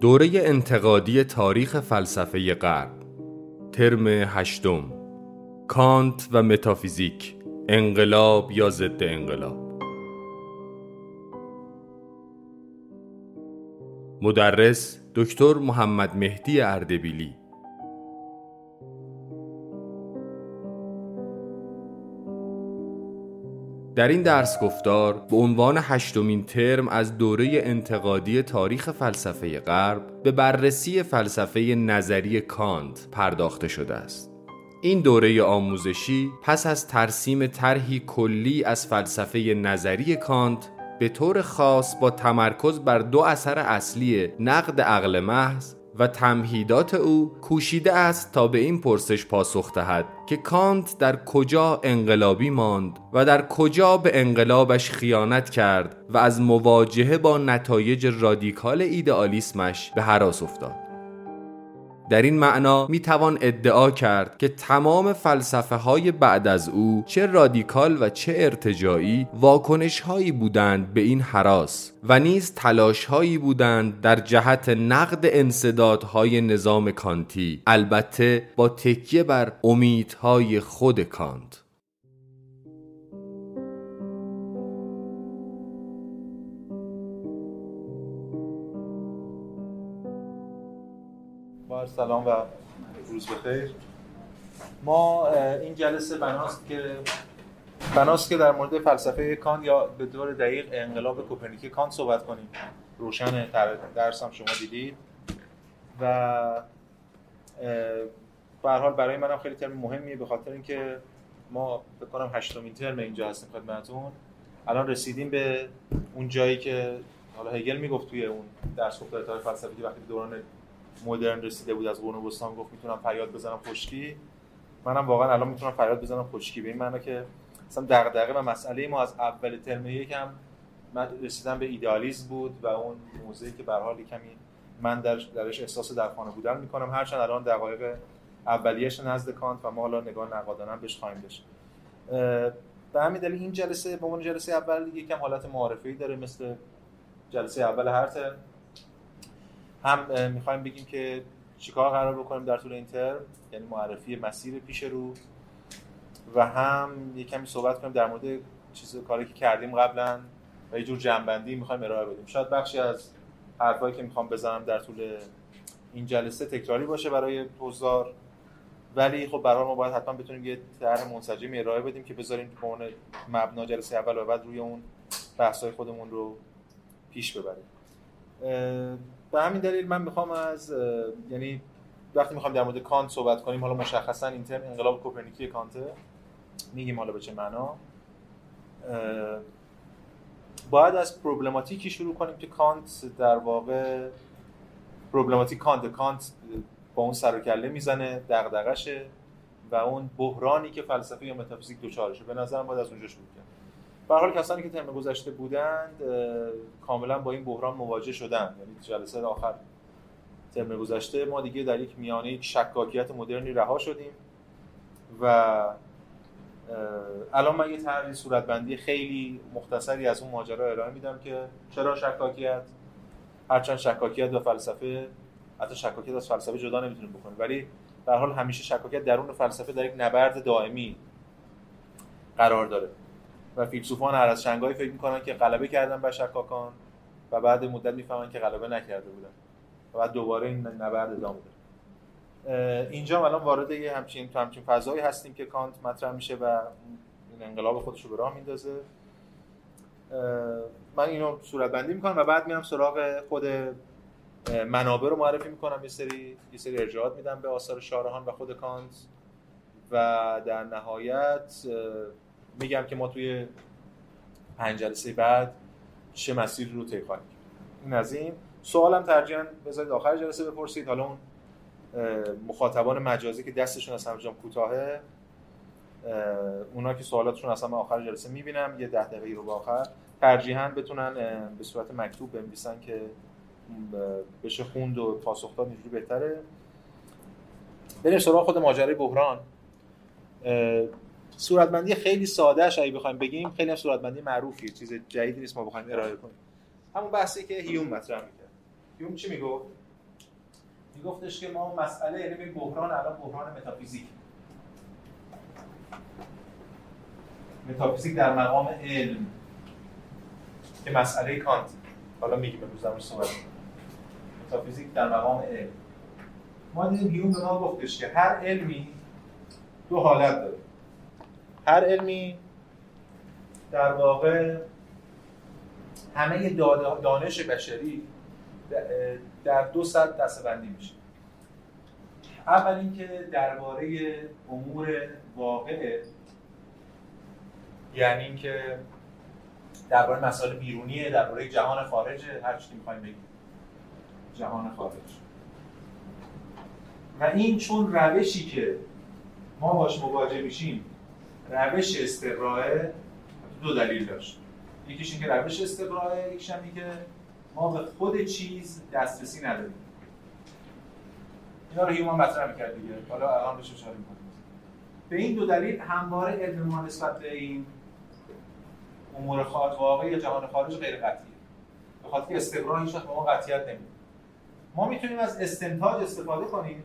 دوره انتقادی تاریخ فلسفه غرب ترم هشتم. کانت و متافیزیک انقلاب یا ضد انقلاب. مدرس دکتر محمد مهدی اردبیلی. در این درس گفتار به عنوان هشتمین ترم از دوره انتقادی تاریخ فلسفه غرب به بررسی فلسفه نظری کانت پرداخته شده است. این دوره آموزشی پس از ترسیم طرحی کلی از فلسفه نظری کانت به طور خاص با تمرکز بر دو اثر اصلی نقد عقل محض و تمهیدات او کوشیده است تا به این پرسش پاسخ دهد که کانت در کجا انقلابی ماند و در کجا به انقلابش خیانت کرد و از مواجهه با نتایج رادیکال ایدئالیسمش به حراس افتاد. در این معنا می توان ادعا کرد که تمام فلسفه های بعد از او چه رادیکال و چه ارتجایی واکنش هایی بودند به این حراس و نیز تلاش هایی بودند در جهت نقد انصدادهای نظام کانتی البته با تکیه بر امیدهای خود کانت. سلام و روز بخیر. ما این جلسه بناست که بناست که در مورد فلسفه کانت یا به دور دقیق انقلاب کوپرنیکی کانت صحبت کنیم. روشن درس هم شما دیدید. و به حال برای منم خیلی ترم مهمیه به خاطر اینکه ما فکر کنم هشتمین ترم اینجا هستیم خدمتتون. الان رسیدیم به اون جایی که حالا هگل می‌گفت توی اون درس گفتار فلسفی وقتی دوران مدرن رسیده بود از قرون وسطا گفت می‌تونم فریاد بزنم خشکی. منم واقعا الان می‌تونم فریاد بزنم خشکی. به این معنی که مثلا دغدغه و مسئله ما از اول ترم یکم من رسیدم به ایدئالیسم بود و اون موضوعی که به حال کمی من در درش احساس در خانه بودن می‌کنم. هرچند الان دقایق اولیش نزد کانت و ما حالا نگاه نقادانه بهش خواهیم داشت. به همین دلیل این جلسه به عنوان جلسه اول یکم حالت معارفه‌ای داره مثل جلسه اول هر ترم. هم می‌خوایم بگیم که چیکار قرار بکنیم در طول این ترم؟ یعنی معرفی مسیر پیش رو. و هم یه کمی صحبت کنیم در مورد چیز کاری که کردیم قبلا و یه جور جنبندی می‌خوایم ارائه بدیم. شاید بخشی از حرفایی که می‌خوام بزنم در طول این جلسه تکراری باشه برای حضار. ولی خب برای ما باید حتما بتونیم یه طرح منسجمی ارائه بدیم که بذاریم عنوان مبنا جلسه اول و بعد روی اون بحث‌های خودمون رو پیش ببریم. به همین دلیل من می‌خوام از یعنی وقتی می‌خوام در مورد کانت صحبت کنیم حالا مشخصا این ترم انقلاب کوپرنیکی کانته میگیم حالا به چه معنا. باید از پروبلماتیکی شروع کنیم که کانت در واقع پروبلماتیک کانت کانت با اون سر و کله می‌زنه دغدغشه و اون بحرانی که فلسفه یا متافیزیک دچارشه. به نظرم باید از اونجا شروع کنیم. به حال کسانی که ترم گذشته بودند کاملا با این بحران مواجه شدن یعنی جلسه آخر ترم گذشته ما دیگه در یک میانه یک شکاکیت مدرنی رها شدیم و الان من یه طرح صورتبندی خیلی مختصری از اون ماجرا ارائه میدم که چرا شکاکیت؟ هرچند شکاکیت و فلسفه حتی شکاکیت از فلسفه جدا نمی‌تونیم بکنیم. ولی در حال همیشه شکاکیت درون فلسفه در یک نبرد دائمی قرار داره. فیلسوفان هر از شنگای فکر می‌کنن که غلبه کردن بر شکاکان و بعد مدت می‌فهمن که غلبه نکرده بودن. و بعد دوباره این نبرد ادامه داره. اینجا الان وارد یه همچین همچین فضایی هستیم که کانت مطرح میشه و این انقلاب خودش رو به راه میندازه. من اینو صورت بندی می‌کنم و بعد میرم سراغ خود منابع رو معرفی می‌کنم. یه سری یه سری ارجاعات میدم به آثار شارهان و خود کانت. و در نهایت میگم که ما توی پنج جلسه بعد چه مسیری رو طی خواهیم این از این. سوالم ترجیحاً بذارید آخر جلسه بپرسید. حالا اون مخاطبان مجازی که دستشون از همجام کوتاهه اونا که سوالاتشون اصلا آخر جلسه می‌بینم. یه ده دقیقه رو به آخر. ترجیحاً بتونن به صورت مکتوب بنویسن که بشه خوند و پاسخ داد اینجوری بهتره. بریم سراغ خود ماجرای بحران. صورتبندی خیلی ساده اگه بخوایم بگیم خیلی هم صورتبندی معروفی چیز جدیدی نیست ما بخوایم ارائه کنیم. همون بحثی که هیوم مطرح می‌کرد. هیوم چی می‌گفت؟ میگفتش که ما مسئله یعنی بحران الان بحران متافیزیک. متافیزیک در مقام علم. که مسئله کانت. حالا میگیم امروز در صحبت. متافیزیک در مقام علم. ما دیدیم هیوم به ما گفتش که هر علمی دو حالت داره. هر علمی در واقع همه دانش بشری در دو صد دستبندی میشه. اول اینکه درباره امور واقعه یعنی اینکه درباره مسائل بیرونیه درباره جهان خارج هر چیزی می‌خوایم بگیم. جهان خارج. و این چون روشی که ما باش مواجه میشیم روش استقراه دو دلیل داشت. یکیش اینکه روش استقراه یکیش هم که ما به خود چیز دسترسی نداریم. اینا رو هیومان مطرح می‌کرد دیگه. حالا الان بهش اشاره می‌کنیم. به این دو دلیل همواره علم ما نسبت به این امور خارج واقعی یا جهان خارج غیر قطعیه. به خاطر استقرار هیچ به ما قطعیت نمیده ما می‌تونیم از استنتاج استفاده کنیم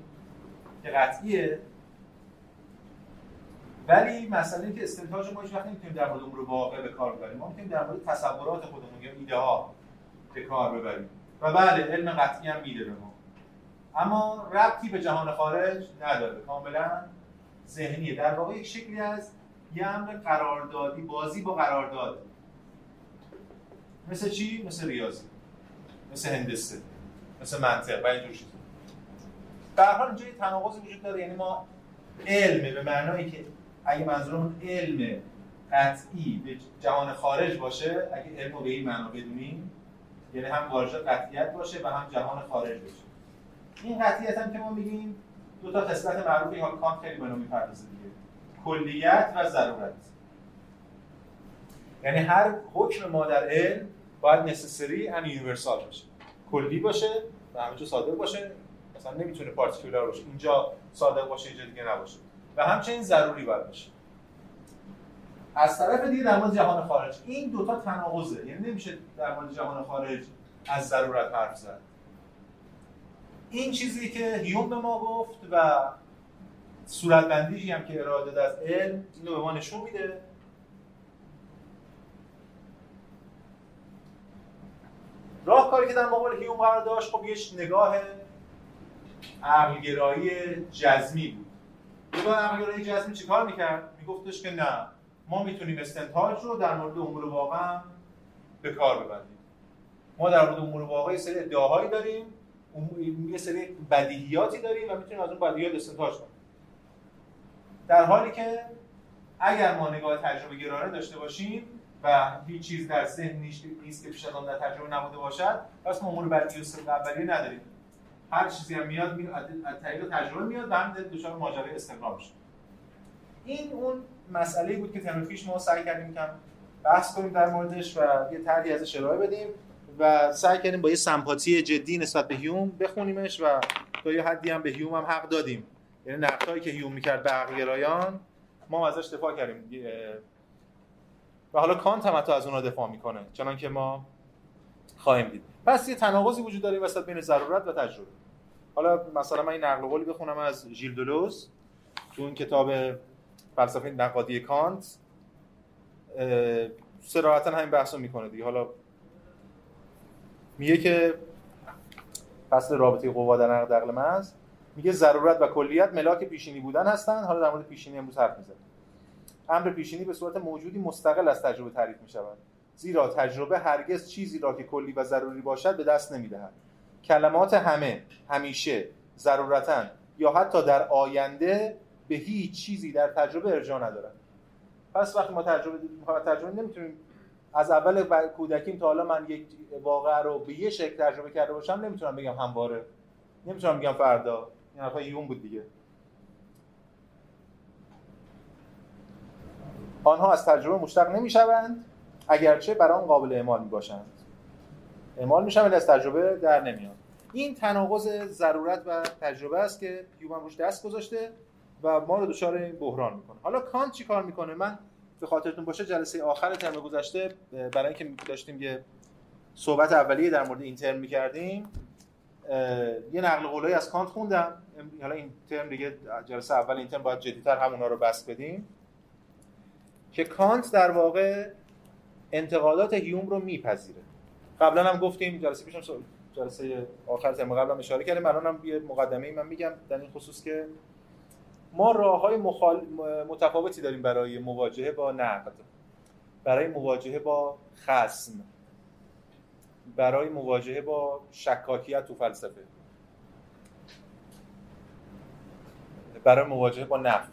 که قطعیه ولی مسئله که استنتاج ما هیچ وقت نمی‌تونیم در مورد امور واقع به کار ببریم. ما می‌تونیم در مورد تصورات خودمون یا ایده ها به کار ببریم. و بله علم قطعی هم میده به ما. اما ربطی به جهان خارج نداره. کاملا ذهنیه. در واقع یک شکلی از یه امر قراردادی بازی با قرارداد. مثل چی؟ مثل ریاضی. مثل هندسه. مثل منطق و اینجور چیزا. در حال اینجا یه تناقضی وجود داره. یعنی ما علم به معنایی که اگه منظورمون علم قطعی به جهان خارج باشه اگه علم رو به این معنا بدونیم یعنی هم واژه قطعیت باشه و هم جهان خارج باشه. این قطعیت هم که ما میگیم دو تا قسمت معروفی ها کانت خیلی بهش می‌پردازه دیگه. کلیت و ضرورت. یعنی هر حکم ما در علم باید necessary and universal باشه. کلی باشه و همه جا صادق باشه. مثلا نمی‌تونه particular باشه. اینجا صادق باشه اینجا دیگه نباشه. و همچنین ضروری باید باشه. از طرف دیگه در مورد جهان خارج این دوتا تناقضه. یعنی نمیشه در مورد جهان خارج از ضرورت حرف زد. این چیزی که هیوم به ما گفت و صورتبندیشی هم که ارائه داده از علم اینو به ما نشون میده. راهکاری که در مقابل هیوم قرار داشت خب یه نگاه عقلگرایی جزمی بود. نگاه عقلگرایی جزمی چیکار می‌کرد؟ میگفتش که نه. ما می‌تونیم استنتاج رو در مورد امور واقع به کار ببندیم. ما در مورد امور واقع یه سری ادعاهایی داریم یه سری بدیهیاتی داریم و می‌تونیم از اون بدیهیات استنتاج کنیم. در حالی که اگر ما نگاه تجربه گرانه داشته باشیم و هیچ چیز در ذهن نیست که پیش از آن در تجربه نبوده باشد پس ما امور بدیهی و اولیه نداریم. هر چیزی هم میاد از طریق تجربه میاد هم دچار ماجرای استقرار میشه. این اون مسئله بود که ترم ما سعی کردیم کم بحث کنیم در موردش و یه طرحی ازش ارائه بدیم و سعی کردیم با یه سمپاتی جدی نسبت به هیوم بخونیمش و تا یه حدی هم به هیوم هم حق دادیم. یعنی نقدایی که هیوم می‌کرد به عقلگرایان ما ازش دفاع کردیم. و حالا کانت هم از اونها دفاع می‌کنه چنان که ما خواهیم دید. پس یه تناقضی وجود داره وسط بین ضرورت و تجربه. حالا مثلا من این نقل قولی بخونم از ژیل دلوز تو اون کتاب فلسفه نقادی کانت. سراحتا همین بحث می‌کنه دیگه. حالا میگه که فصل رابطه قوا در نقد عقل محض. میگه ضرورت و کلیت ملاک پیشینی بودن هستن. حالا در مورد پیشینی امروز حرف می‌زنیم. امر پیشینی به صورت موجودی مستقل از تجربه تعریف می شود زیرا تجربه هرگز چیزی را که کلی و ضروری باشد به دست نمی‌دهد. کلمات همه همیشه ضرورتا یا حتی در آینده به هیچ چیزی در تجربه ارجاع ندارد. پس وقتی ما تجربه تجربه نمی‌تونیم از اول کودکیم تا حالا من یک واقعه رو به یه شکل تجربه کرده باشم نمی‌تونم بگم همواره. نمی‌تونم بگم فردا. این حرفا یون بود دیگه. آنها از تجربه مشتق نمی‌شوند. اگرچه بر آن قابل اعمال می باشند اعمال میشن ولی از تجربه در نمیاد این تناقض ضرورت و تجربه است که هیومن روش دست گذاشته و ما رو دچار این بحران می‌کنه. حالا کانت چی کار می‌کنه؟ من به خاطرتون باشه جلسه آخر ترم گذشته برای اینکه داشتیم یه صحبت اولیه در مورد این ترم می‌کردیم یه نقل قولایی از کانت خوندم. حالا این ترم دیگه جلسه اول این ترم باید جدیتر همونا رو بس بدیم. که کانت در واقع انتقادات هیوم رو میپذیره. قبلا هم گفتیم جلسه پیشم جلسه آخر ترم قبلا اشاره کردیم. الان هم یه مقدمه ای من میگم در این خصوص که ما راه های مخال... متفاوتی داریم برای مواجهه با نقد برای مواجهه با خسم برای مواجهه با شکاکیت تو فلسفه برای مواجهه با نفی.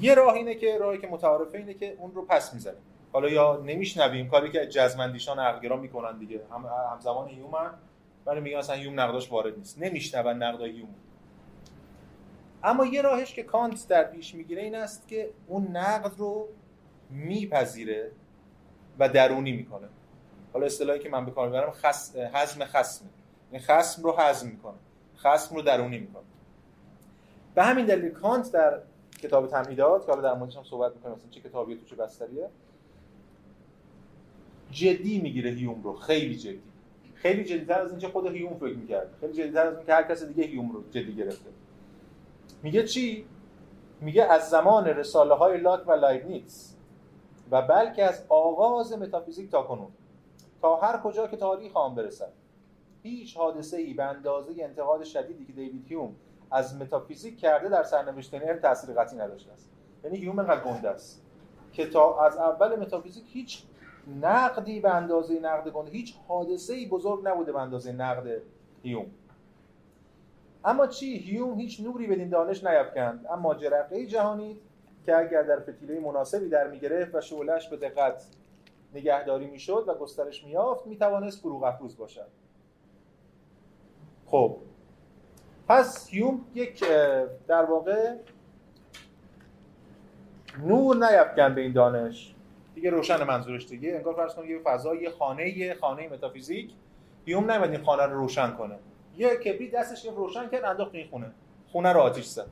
یه راه اینه که راهی که متعارفه اینه که اون رو پس می‌زنیم. حالا یا نمیشنویم کاری که جزمندیشان عقلگرا می‌کنن دیگه. هم همزمان هیومن ولی میگن اصلا هیوم نقداش وارد نیست. نمیشنون نقدای هیوم. اما یه راهش که کانت در پیش می‌گیره این است که اون نقد رو میپذیره و درونی می‌کنه. حالا اصطلاحی که من به کار می‌برم خس... حزم خسم. این خسم رو حزم می‌کنه. خسم رو درونی می‌کنه. به همین دلیل کانت در کتاب تمهیدات که حالا در موردش هم صحبت می‌کنیم مثلا چه کتابیه تو چه بستریه جدی می‌گیره هیوم رو. خیلی جدی. خیلی جدیتر از اینکه خود هیوم فکر می‌کرد. خیلی جدیتر از اینکه هر کس دیگه هیوم رو جدی گرفته. میگه چی؟ میگه از زمان رساله های لاک و لایبنیتس و بلکه از آغاز متافیزیک تا کنون. تا هر کجا که تاریخ آن برسد. هیچ حادثه ای به اندازه انتقاد شدیدی که دیوید هیوم از متافیزیک کرده در سرنوشت علم تاثیر قطعی نداشته است. یعنی هیوم انقدر گنده است که تا از اول متافیزیک هیچ نقدی به اندازه نقد گنده. هیچ حادثه ای بزرگ نبوده به اندازه نقد هیوم. اما چی؟ هیوم هیچ نوری بدین دانش نیافکند. اما جرقه جهانی که اگر در فتیله مناسبی در می‌گرفت و شعلش به دقت نگهداری می‌شد و گسترش میافت می‌توانست فروغ افروز باشد. خب. پس هیوم یک در واقع نور نیفکن به این دانش. دیگه روشن منظورش دیگه. انگار فرض کنید یه فضا یه خانه یه خانه متافیزیک. هیوم نمیاد این خانه رو روشن کنه. یه کبریت دستش رو روشن کرد انداخت این خونه. خونه رو آتیش زد.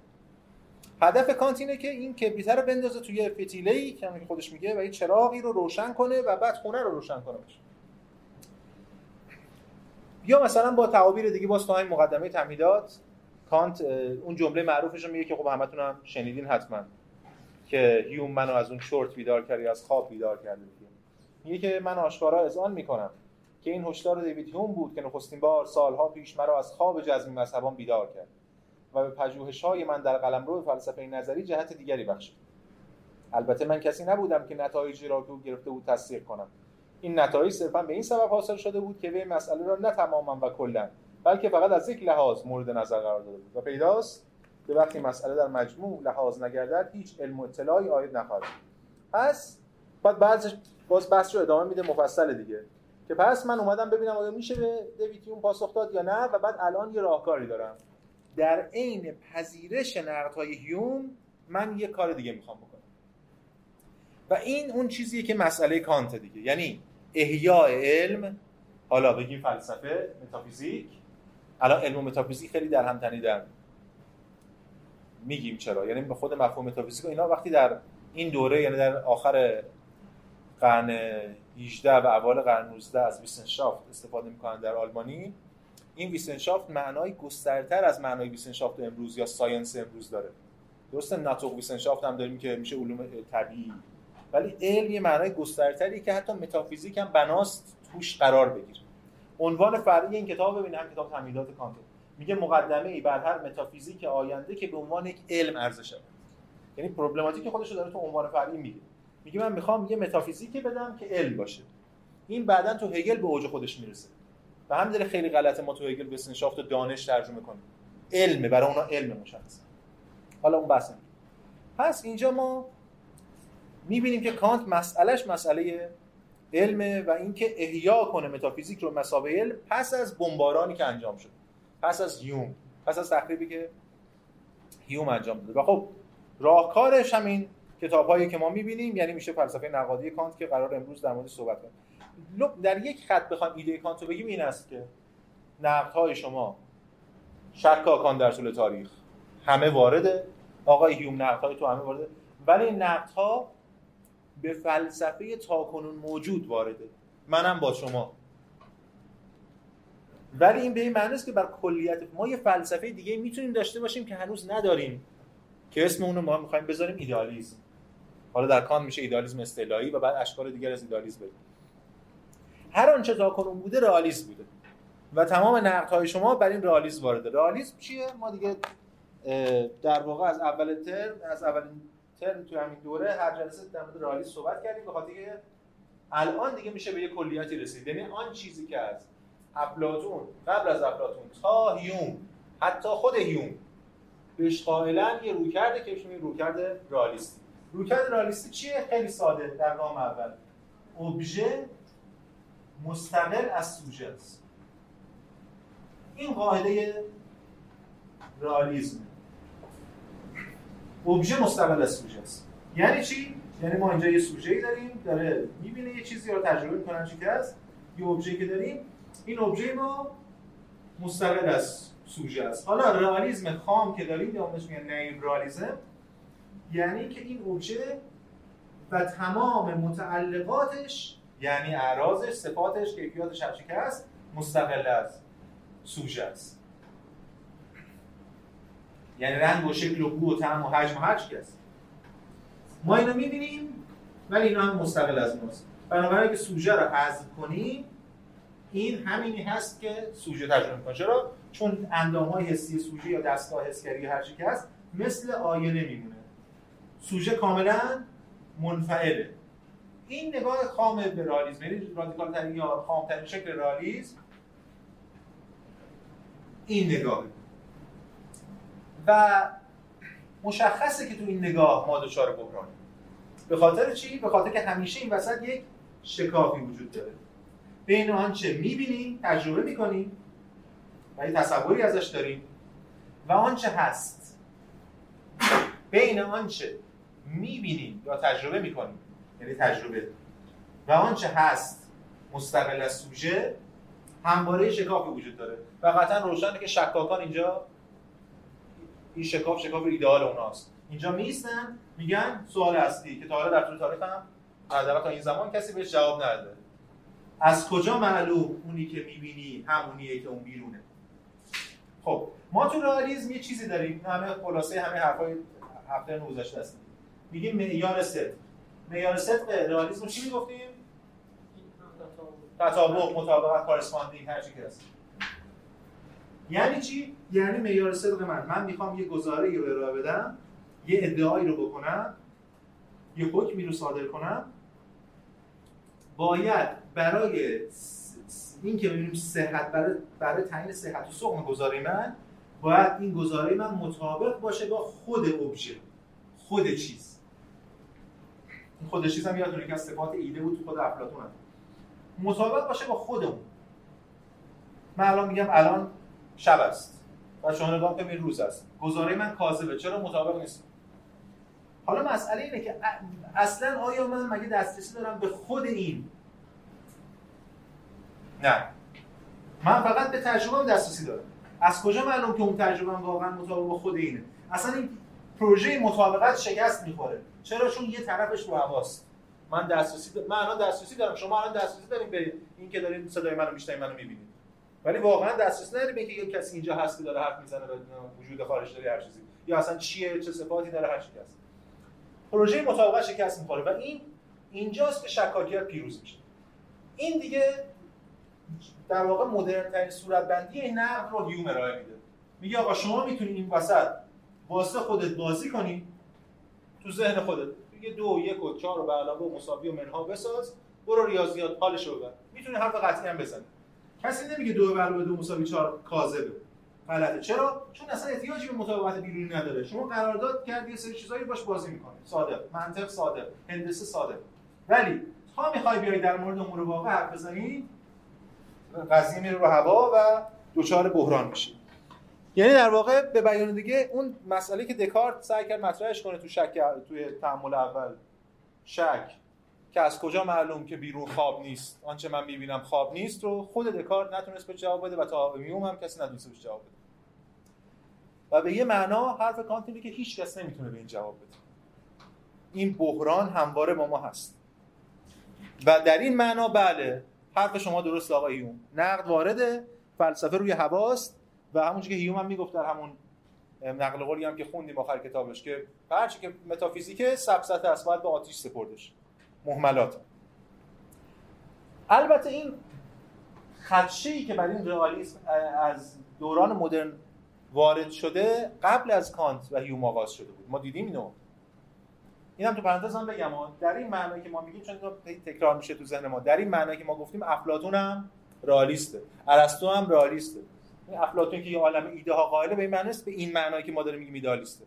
هدف کانت اینه که این کبریت رو بندازه توی فتیله که خودش میگه و این چراغی رو روشن کنه و بعد خونه رو روشن کنه. یا مثلا با تعابیر دیگه باز تا مقدمه تمهیدات کانت اون جمله معروفش رو میگه که خب همتون هم شنیدین حتما. که هیوم منو از اون چرت بیدار کردی از خواب بیدار کرده دیگه میگه که من آشکارا اذعان می‌کنم که این هشدار دیوید هیوم بود که نخستین بار سالها پیش مرا از خواب جزمی مذهبان بیدار کرد و به پژوهش های من در قلمرو فلسفه نظری جهت دیگری بخشید. البته من کسی نبودم که نتایجی را که او گرفته بود تصدیق کنم. این نتایج صرفا به این سبب حاصل شده بود که وی مسئله را نه تماما و کلا بلکه فقط از یک لحاظ مورد نظر قرار داده بود. و پیداست که وقتی مسئله در مجموع لحاظ نگردد هیچ علم و اطلاعی آید نخواهد پس بعد بعضش باز بحث رو ادامه میده مفصل دیگه. که پس من اومدم ببینم آیا میشه به دیویتیون پاسخ داد یا نه و بعد الان یه راهکاری دارم. در عین پذیرش نقدهای هیوم من یه کار دیگه می‌خوام بکنم. و این اون چیزیه که مسئله کانت دیگه. یعنی احیاء علم حالا بگیم فلسفه متافیزیک. الان علم و متافیزیک خیلی در هم تنیدن. میگیم چرا؟ یعنی به خود مفهوم متافیزیک اینا وقتی در این دوره یعنی در آخر قرن 18 و اوایل قرن 19 از Wissenschaft استفاده می‌کنن در آلمانی این Wissenschaft معنای گسترتر از معنای Wissenschaft امروز یا science امروز داره. درسته Naturwissenschaft هم داریم که میشه علوم طبیعی ولی علم یه معنای گسترتری که حتی متافیزیک هم بناست توش قرار بگیره. عنوان فرعی این کتاب ببینید هم کتاب تمهیدات کانت. میگه مقدمه ای بر هر متافیزیک آینده که به عنوان یک علم عرضه شود یعنی problematic خودش رو داره تو عنوان فرعی میگه. میگه من می‌خوام یه متافیزیک بدم که علم باشه. این بعدا تو هگل به اوج خودش می‌رسه. و هم داره خیلی غلطه ما تو هگل Wissenschaft رو دانش ترجمه کنیم. علمه برای اونا علم مشخص حالا اون بحث پس اینجا ما می‌بینیم که کانت مسئلهش مسئله علمه و اینکه احیا کنه متافیزیک رو به مثابه علم پس از بمبارانی که انجام شد. پس از هیوم پس از تخریبی که هیوم انجام داده. و خب راهکارش همین کتاب هایی که ما می‌بینیم یعنی میشه فلسفه نقادی کانت که قرار امروز در موردش صحبت کنیم. در یک خط بخوام ایده کانت رو بگیم این است که نقد های شما شکاکان در طول تاریخ همه وارده. آقای هیوم نقد های تو همه وارده. ولی نقد ها به فلسفه تاکنون موجود وارده. منم با شما ولی این به این معنی است که بر کلیت ما یه فلسفه دیگه می‌تونیم داشته باشیم که هنوز نداریم که اسم اون رو ما می‌خوایم بذاریم ایدالیسم حالا در کان میشه ایدالیسم اصطلاحی و بعد اشکال دیگر از ایدالیسم بریم. هر آنچه تا کنون بوده رئالیسم بوده. و تمام نقدهای شما بر این رئالیسم وارده. رئالیسم چیه؟ ما دیگه در واقع از اول ترم از اولین ترم تو همین دوره هر جلسه در مورد رئالیسم صحبت کردیم. بخاطر الان دیگه میشه به یه کلیاتی رسید. یعنی آن چیزی که از افلاطون قبل از افلاطون تا هیوم حتی خود هیوم. بهش قائلا یه رویکرده که بهش رویکرد رئالیستی. رویکرد رئالیستی چیه؟ خیلی ساده. در گام اول. ابژه مستقل از سوژه است. این قاعده رئالیسم. ابژه مستقل از سوژه است. یعنی چی؟ یعنی ما اینجا یه سوژه داریم داره می‌بینه یه چیزی رو تجربه می‌کنن چی که یه ابژه که داریم این ابژه ما مستقل از سوژه است. حالا رئالیسم خام که داریم یا بهش میگن نیو رئالیسم یعنی که این ابژه و تمام متعلقاتش یعنی اعراضش صفاتش کیفیاتش هر که هست مستقل از سوژه است. یعنی رنگ و شکل و بو و طعم و حجم و هر است. ما اینو می‌بینیم ولی اینا هم مستقل از ماست. بنابراین که سوژه رو حذف کنیم این همینی هست که سوژه تجربه می‌کنه. چرا؟ چون اندام های حسی سوژه یا دستگاه حسگری هر چی که هست مثل آینه میمونه. سوژه کاملا منفعله. این نگاه خام به رئالیسم یعنی رادیکال یا خام ترین شکل رئالیسم این نگاه. و مشخصه که تو این نگاه ما دچار بحران به خاطر چی؟ به خاطر که همیشه این وسط یک شکافی وجود داره. بین آنچه می‌بینیم تجربه می‌کنیم و یه تصوری ازش داریم و آنچه هست. بین آنچه می‌بینیم یا تجربه می‌کنیم یعنی تجربه و آنچه هست مستقل از سوژه همواره شکافی وجود داره. و قطعا روشنه که شکاکان اینجا این شکاف شکاف ایدئال اوناست. اینجا میستن میگن سوال اصلی که تا حالا در طول تاریخ هم تا این زمان کسی بهش جواب نداده. از کجا معلوم اونی که می‌بینی همونیه که اون بیرونه؟ خب ما تو رئالیسم یه چیزی داریم. همه خلاصه همه حرفای هفته گذشته است. میگیم معیار صدق. معیار صدق رئالیسم چی می‌گفتیم؟ تطابق مطابقت کارسپاندینگ هر چی که هست. یعنی چی؟ یعنی معیار صدق من. من می‌خوام یه گزاره رو ارائه بدم یه ادعایی رو بکنم یه حکمی رو صادر کنم. باید برای این که ببینیم صحت برای برای تعیین صحت و سقم گزاره من باید این گزاره من مطابق باشه با خود ابژه خود چیز. این خود چیز هم یادتونه که از صفات ایده بود تو خود افلاطون هم. مطابق باشه با خودمون. من الان میگم الان شب است و شما نگاه کنید روز است. گزاره من کاذبه. چرا مطابق نیست؟ حالا مسئله اینه که اصلا آیا من مگه دسترسی دارم به خود این نه. من فقط به تجربه دسترسی دارم. از کجا معلوم که اون تجربه واقعا مطابق با خود اینه؟ اصلا این پروژه مطابقت شکست می‌خوره. چرا؟ چون یه طرفش رو هواست من دسترسی من الان دسترسی دارم. شما الان دسترسی داریم به این که دارین صدای منو میشنوید منو می‌بینید. ولی واقعا دسترسی نداری به که یه کسی اینجا هست که داره حرف می‌زنه وجود خارج داره هر چیزی. یا اصلا چیه چه صفاتی داره هر چیزی هست. پروژه مطابقت شکست می‌خوره. و این اینجاست که شکاکیت پیروز میشه. این دیگه در واقع مدرن ترین صورت بندی این نقد رو هیوم ارائه میده. میگه آقا شما می‌تونی این وسط واسه خودت بازی کنی تو ذهن خودت. میگه دو یک و چهار و به علاوه مساوی و منها بساز. برو ریاضیات حالش رو ببر. می‌تونی حرف قطعی هم بزنی. کسی نمیگه دو علاوه دو مساوی چهار کاذبه. غلطه. چرا؟ چون اصلا احتیاجی به مطابقت بیرونی نداره. شما قرارداد کردی یه سری چیزایی باش بازی می‌کنی. ساده منطق ساده هندسه ساده ولی تا می‌خوای بیای در مورد امور واقع حرف بزنی قضیه میره رو هوا و دچار بحران میشه یعنی در واقع به بیان دیگه اون مسئله که دکارت سعی کرد مطرحش کنه تو شک توی تعامل اول. شک. که از کجا معلوم که بیرون خواب نیست؟ آنچه من می‌بینم خواب نیست رو خود دکارت نتونست به جواب بده و تا میوم هم کسی نتونست بهش جواب بده. و به یه معنا حرف کانت که هیچ کس نمی‌تونه به این جواب بده. این بحران همواره با ما هست. و در این معنا بله حرف شما درست آقای یوم نقد وارده فلسفه روی هواست و همونجوری که هیوم هم می‌گفت در همون نقل قولی هم که خوندیم آخر کتابش که هرچی که متافیزیک سبسط است باید به آتیش سپردش. مهملات البته این خدشه ای که برای این رئالیسم از دوران مدرن وارد شده قبل از کانت و هیوم آغاز شده بود. ما دیدیم اینو. این هم تو پرانتز هم بگم در این معنی که ما میگیم چون تکرار میشه تو ذهن ما در این معنی که ما گفتیم افلاطون هم رئالیسته ارسطو هم رئالیسته افلاطون که یه عالم ایده ها قائله به این معنی است به این معنایی که ما داریم میگیم ایدالیسته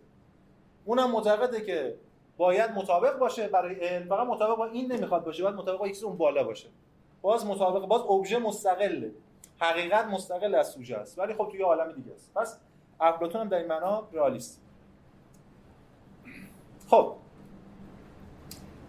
اونم معتقده که باید مطابق باشه برای علم فقط مطابق با این نمی‌خواد باشه باید مطابق با اون بالا باشه. باز مطابق باز ابژه مستقله. حقیقت مستقل از سوژه است ولی خب توی عالم دیگه است. پس افلاطون هم در این معنا رئالیست خب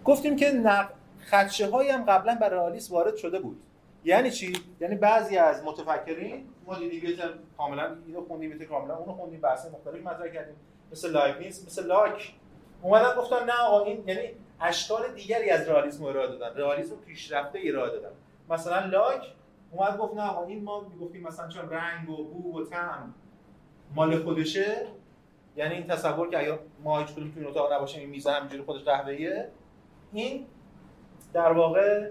گفتیم که نق... خدشه هایی هم قبلا برای رئالیسم وارد شده بود. یعنی چی؟ یعنی بعضی از متفکرین ما دیدیم کاملا اینو خوندیم کاملا اونو خوندیم بحث مختلف مطرح کردیم. مثل لایبنیز مثل لاک اومدن گفتن نه آقا این یعنی اشکال دیگری از رئالیسم ارائه دادن. رئالیسم پیشرفته ارائه دادن. مثلا لاک اومد گفت نه آقا این ما می‌گفتیم مثلا چون رنگ و بو و طعم مال خودشه یعنی این تصور که اگه ما هیچ کدوم تو این اتاق نباشیم این میز همینجوری خودش قهوه‌ایه. این در واقع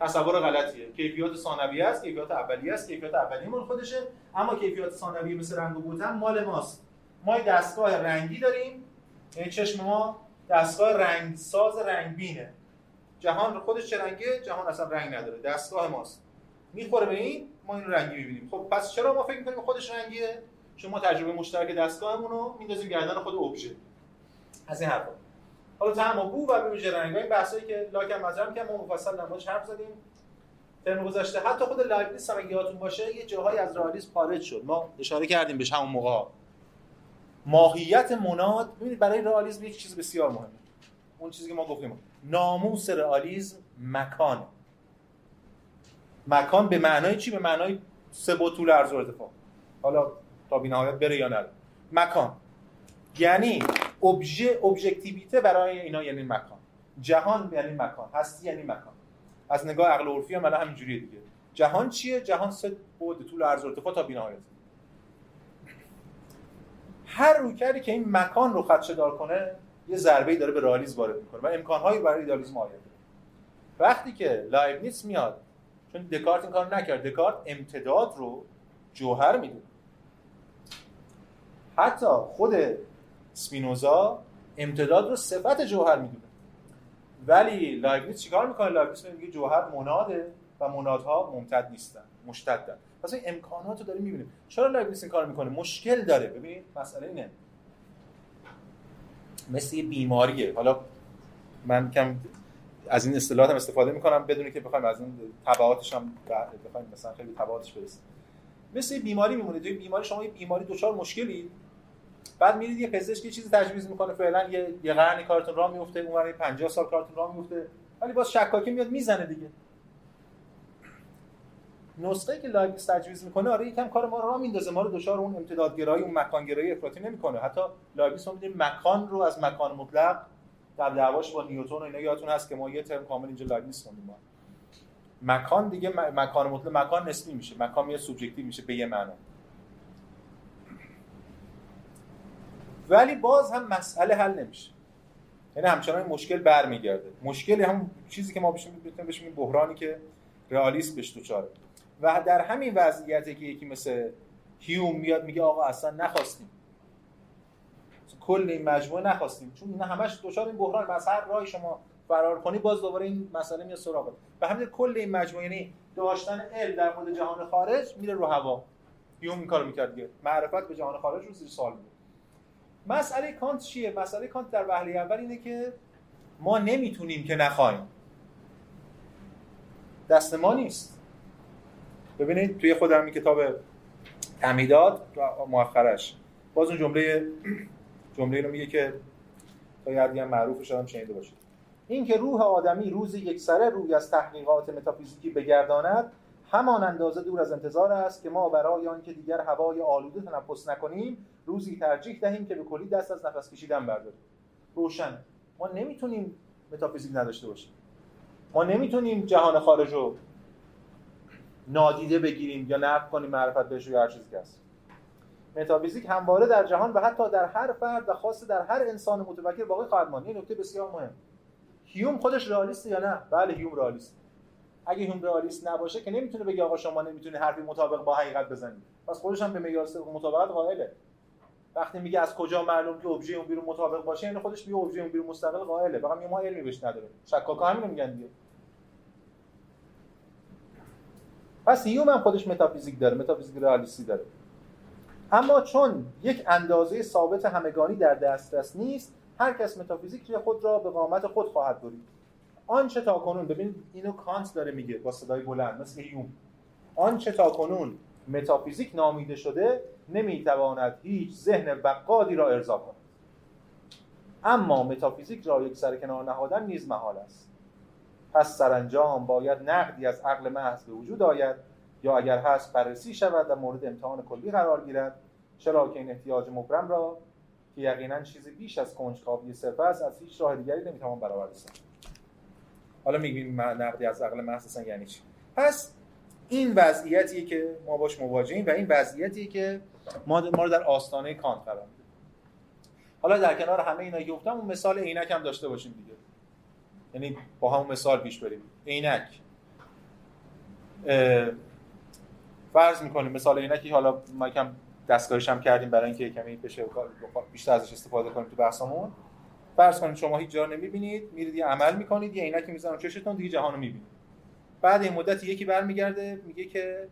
تصور غلطیه. کیفیات ثانویه است کیفیات اولیه است کیفیات اولیه مال خودشه. اما کیفیات ثانویه مثل رنگ و بوتن مال ماست. ما دستگاه رنگی داریم. یعنی چشم ما دستگاه رنگ ساز رنگبینه. جهان خودش چه رنگه؟ جهان اصلا رنگ نداره. دستگاه ماست. می‌خوره به این ما این رنگی می‌بینیم. خب پس چرا ما فکر می‌کنیم خودش رنگیه؟ چون ما تجربه مشترک دستگاهمون رو میندازیم گردن خود ابژه از این حرفا. حالا طعم و بو و ویژه رنگ این که لاکم مطرح که ما مفصل در حرف زدیم. ترم گذشته. حتی خود لایبنیتس هم یادتون باشه یه جاهایی از رئالیسم خارج شد. ما اشاره کردیم بهش همون موقع. ماهیت مناد ببینید برای رئالیسم یک چیز بسیار مهمه. اون چیزی که ما گفتیم. ناموس رئالیسم مکان. مکان به معنای چی؟ به معنای سه طول عرض ارتفاع. حالا تا بی‌نهایت بره یا نره. مکان. یعنی ابژه ابژکتیویته برای اینا یعنی مکان. جهان یعنی مکان. هستی یعنی مکان. از نگاه عقل عرفی هم همین جوریه دیگه. جهان چیه؟ جهان سه بعد طول عرض و ارتفاع تا بی‌نهایت هر رویکردی که این مکان رو خدشه دار کنه یه ضربه داره به رئالیسم وارد می‌کنه و امکانهایی برای ایدالیسم میاد وقتی که لایبنیتس میاد چون دکارت این کار نکرد دکارت امتداد رو جوهر می‌دونه حتی خود اسپینوزا امتداد رو صفت جوهر می‌دونه. ولی لایبنیتس چیکار می‌کنه؟ لایبنیتس میگه جوهر موناده و مونادها ممتد نیستن مشتدن. پس این امکانات رو داریم می‌بینیم چرا لایبنیتس این کار می‌کنه؟ مشکل داره. ببینید مسئله اینه. مثل یه بیماریه. حالا من کم از این اصطلاحات هم استفاده می‌کنم بدون که بخوایم از این تبعاتش هم بخوایم مثلا خیلی تبعاتش برسیم. مثل بیماری میمونه. توی بیماری شما یه بیماری دچار مشکلی بعد میرید یه پزشک یه چیزی تجویز می‌کنه فعلا یه یه قرن کارتون راه میفته اون 50 سال کارتون راه میفته ولی باز شکاکی میاد می‌زنه دیگه. نسخه که لایبنیتس تجویز می‌کنه آره یکم کار ما رو راه میندازه ما رو دچار اون امتدادگرایی اون مکانگرایی افراطی نمی‌کنه. حتی لایبنیتس ما مکان رو از مکان مطلق در دعواش با نیوتن و اینا یادتون هست که ما یه ترم کامل اینجا لایبنیتس خوندیم مکان دیگه مکان مطلق مکان نسبی میشه مکان یه سوبژکتیو میشه به یه معنا. ولی باز هم مسئله حل نمیشه. یعنی همچنان مشکل برمیگرده. مشکل هم چیزی که ما بهش می‌تونیم بحرانی که رئالیست بهش دوچاره. و در همین وضعیتی که یکی مثل هیوم میاد میگه آقا اصلا نخواستیم. کل این مجموعه نخواستیم. چون اینا همش دچار این بحران. از هر راهی شما فرار کنی باز دوباره این مسئله میاد سراغ و همین کل این مجموعه یعنی داشتن علم در مورد جهان خارج میره رو هوا. هیوم این کارو می‌کرد معرفت به جهان خارج رو زیر سوال می‌بره مسئله کانت چیه؟ مسئله کانت در وهله اول اینه که ما نمی‌تونیم که نخوایم. دست ما نیست. ببینید توی خود همین کتاب تمهیدات مؤخرش باز اون جمله جمله رو میگه که تا یادی هم معروف شدم شنیده باشید. این که روح آدمی روزی یک سره روی از تحقیقات متافیزیکی بگرداند همان اندازه دور از انتظار است که ما برای آنکه دیگر هوای آلوده تنفس نکنیم روزی ترجیح دهیم که به کلی دست از نفس کشیدن برداریم. روشن. ما نمی‌تونیم متافیزیک نداشته باشیم. ما نمی‌تونیم جهان خارج رو نادیده بگیریم یا نقد کنیم معرفت بهش یا هر چیزی که هست. متافیزیک همواره در جهان و حتی در هر فرد و خاص در هر انسان متفکر باقی خواهد ماند. این نکته بسیار مهم. هیوم خودش رئالیست یا نه؟ بله هیوم رئالیست اگه هیوم رئالیست نباشه که نمی‌تونه بگه آقا شما نمی‌تونی حرفی مطابق با حقیقت بزنید پس خودش هم به معیار مطابقت قائله. وقتی میگه از کجا معلوم که ابژه اون بیرون مطابق باشه یعنی خودش میگه ابژه اون بیرون مستقل قائله. فقط ما علمی بهش نداره شکاکا همین میگن دیگه. پس هیوم هم خودش متافیزیک داره متافیزیک رئالیستی داره. اما چون یک اندازه ثابت همگانی در دسترس نیست هر کس متافیزیک خود را به قامت خود خواهد برید. آنچه تا کنون ببین اینو کانت داره میگه با صدای بلند مثل هیوم آنچه تا کنون متافیزیک نامیده شده نمی‌تواند هیچ ذهن بقادی را ارضا کند. اما متافیزیک را یک سر کنار نهادن نیز محال است. پس سرانجام باید نقدی از عقل محض به وجود آید یا اگر هست بررسی شود و مورد امتحان کلی قرار گیرد چرا که این احتیاج مبرم را که یقینا چیزی بیش از کنجکاوی صرف است از هیچ راه دیگری نمی‌توان برآورد. حالا میگیم نقدی از عقل محض یعنی چی؟ پس این وضعیتیه که ما باش مواجهیم و این وضعیتیه که ما ما رو در آستانه کانت قرار میده. حالا در کنار همه اینا گفتم اون مثال عینک هم داشته باشیم دیگه. یعنی با همون مثال پیش بریم. عینک. فرض می‌کنیم مثال عینکی حالا ما کم دستکاریش هم کردیم برای اینکه کمی بشه بیشتر ازش استفاده کنیم تو بحثمون فرض کنید شما هیچ جا نمی‌بینید میرید یه عمل می‌کنید یه عینکی می‌زنن چشتون دیگه جهان رو می‌بینید. بعد این مدت یکی برمیگرده میگه که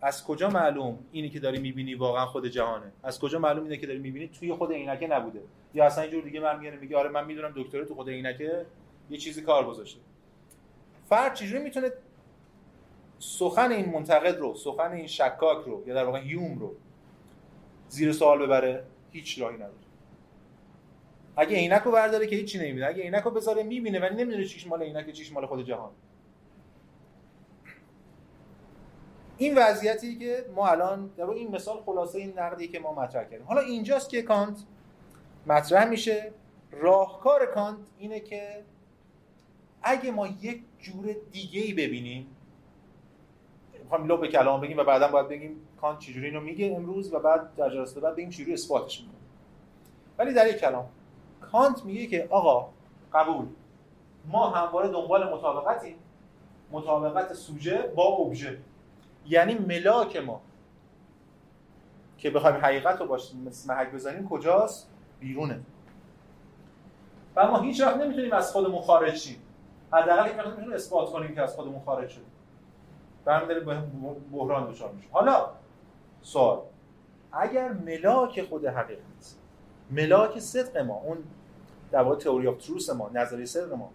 از کجا معلوم اینی که داری می‌بینی واقعا خود جهانه؟ از کجا معلوم اینه که داری می‌بینی؟ توی خود عینکه نبوده. یا اصلا اینجور دیگه برمیگرده میگه آره من می‌دونم دکتر تو خود عینکه یه چیزی کار گذاشته. فرد چجوری می‌تونه سخن این منتقد رو سخن این شکاک رو یا در واقع هیوم رو زیر سوال ببره؟ هیچ راهی نداره. اگه عینک رو برداره که هیچی نمی‌بینه. اگه عینک رو بذاره می‌بینه ولی نمی‌دونه چیش مال عینک چیش مال خود جهان. این وضعیتی که ما الان در این مثال خلاصه این نقدی که ما مطرح کردیم. حالا اینجاست که کانت مطرح میشه. راهکار کانت اینه که اگه ما یک جور دیگه ای ببینیم می‌خوام لو به کلام بگیم و بعدا باید بگیم کانت چجوری اینو میگه امروز و بعد در جلسه بعد بگیم چجوری اثباتش می‌کنه. ولی در یک کلام. کانت میگه که آقا قبول. ما همواره دنبال مطابقتیم. مطابقت سوژه با ابژه. یعنی ملاک ما. که بخوایم حقیقت رو باش محک بزنیم کجاست؟ بیرونه. و ما هیچ وقت نمی‌تونیم از خودمون خارج شیم. حداقل یک می‌تونیم اثبات کنیم که از خودمون خارج شدیم. برمی داره بحران دچار میشه. حالا سوال. اگر ملاک خود حقیقت ملاک صدق ما اون در واقع تئوری آف تروس ما نظریه صدق ما.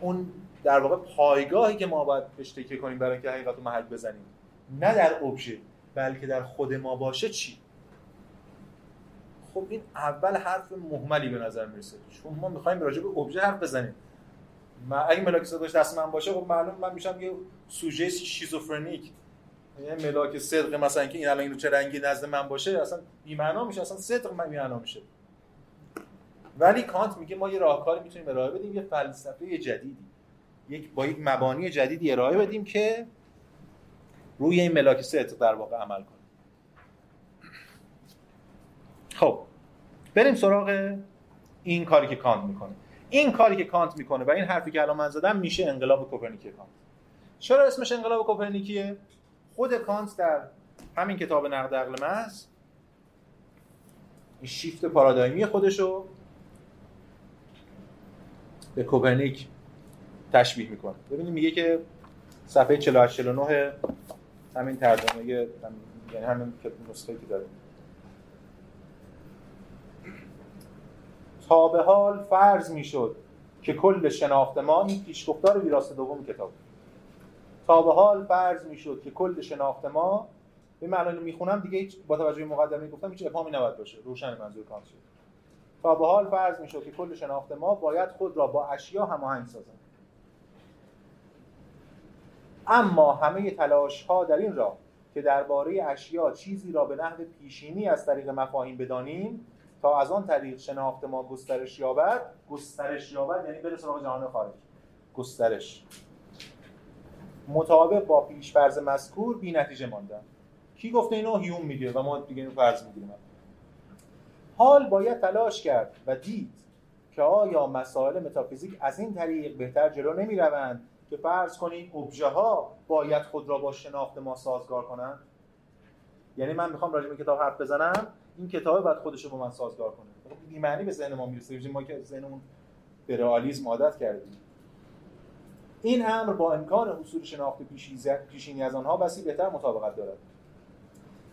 اون در واقع پایگاهی که ما باید بهش تکیه کنیم برای اینکه حقیقت رو محل بزنیم. نه در ابژه بلکه در خود ما باشه چی؟ خب این اول حرف مهملی به نظر می‌رسه. چون ما می‌خوایم راجع به ابژه حرف بزنیم. ما اگه ملاک صدقش دست من باشه خب معلوم من میشم یه سوژه شیزوفرنیک. یعنی ملاک صدق مثلا که این الان اینو چه رنگی نزد من باشه اصلا بی معنا میشه. اصلا صدق من بی میشه. ولی کانت میگه ما یه راهکاری می‌تونیم ارائه بدیم یه فلسفه جدیدی. یک با یک مبانی جدیدی ارائه بدیم که روی این ملاک صدق در واقع عمل کنه خب بریم سراغ این کاری که کانت می‌کنه. این کاری که کانت می‌کنه و این حرفی که الان من زدم میشه انقلاب کوپرنیکی کانت. چرا اسمش انقلاب کوپرنیکیه؟ خود کانت در همین کتاب نقد عقل محض این شیفت پارادایمی خودشو به کوپرنیک تشبیه می‌کنه. ببینید میگه که صفحه 48 49 همین ترجمه یعنی همین نسخه که داره تا به حال فرض می‌شد که کل شناخت ما این پیشگفتار ویراست دوم کتاب. تا به حال فرض می‌شد که کل شناخت ما به معنی می‌خونم دیگه با توجه به مقدمه گفتم هیچ ابهامی نباید باشه. روشن منظور کانت شد. تا به حال فرض می‌شد که کل شناخت ما باید خود را با اشیا هماهنگ سازد. اما همه تلاش ها در این راه که درباره اشیا چیزی را به نحو پیشینی از طریق مفاهیم بدانیم تا از آن طریق شناخت ما گسترش یابد گسترش یابد یعنی بره سراغ جهان خارج. گسترش. مطابق با پیش فرض مذکور بی نتیجه ماندن. کی گفته اینو؟ هیوم میگه و ما دیگه اینو فرض می‌گیریم. حال باید تلاش کرد و دید که آیا مسائل متافیزیک از این طریق بهتر جلو نمی روند که فرض کنیم ابژه ها باید خود را با شناخت ما سازگار کنند؟ یعنی من می‌خوام راجع به کتاب حرف بزنم این کتاب باید خودش رو با من سازگار کنه. خب این معنی به ذهن ما می‌رسه ما که ذهنمون به رئالیسم عادت کردیم. این امر با امکان حصول شناخت پیشینی از آنها بسی بهتر مطابقت دارد.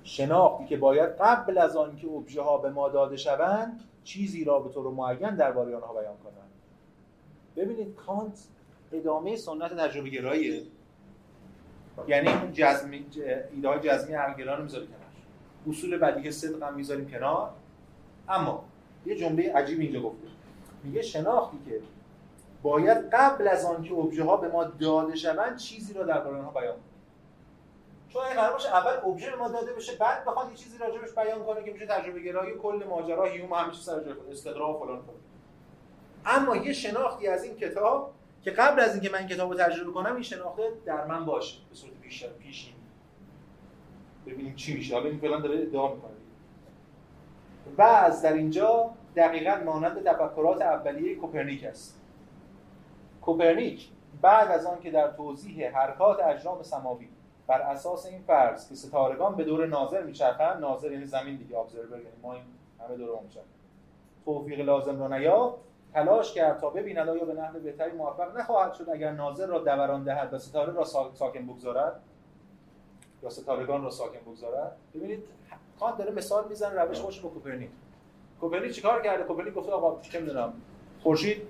شناختی که باید قبل از آن که ابژه ها به ما داده شوند چیزی را به طور معین درباره آنها بیان کنند. ببینید کانت ادامه سنت تجربه گراییه یعنی اون جزمی ایده های جزمی عقلگرا رو می‌ذاره کنار. اصول بدیهی صدق هم می‌ذاریم کنار. اما یه جمله عجیب اینجا گفته. میگه شناختی که باید قبل از آن که ها به ما داده شوند چیزی را درباره آنها بیان کنیم چون این قرار باشه اول ابژه ما داده بشه بعد بخواد یه چیزی راجبش بیان کنه که میشه تجربه گرایی کل ماجرا هیوم همه چیز سر استقرا و فلان کنه اما یه شناختی از این کتاب که قبل از اینکه من این کتاب رو تجربه کنم این شناخته در من باشه به صورت بیشتر پیشین ببینیم چی میشه. حالا این فعلا داره ادعا می‌کنه. و از در اینجا دقیقا مانند تفکرات اولیه کوپرنیک است. کوپرنیک بعد از آن که در توضیح حرکات اجرام سماوی بر اساس این فرض که ستارگان به دور ناظر میچرخند ناظر یعنی زمین دیگه ابزرور یعنی ما این همه دور میچرخند توفیق لازم را نیافت. تلاش کرد تا ببیند آیا به نحو بهتری موفق نخواهد شد. اگر ناظر را دوران دهد و ستاره را ساکن بگذارد یا ستارگان را ساکن بگذارد. ببینید کانت داره مثال می‌زنه روش خودش با کوپرنیک. کوپرنیک چیکار کرده؟ کوپرنیک گفته آقا چه می‌دونم خورشید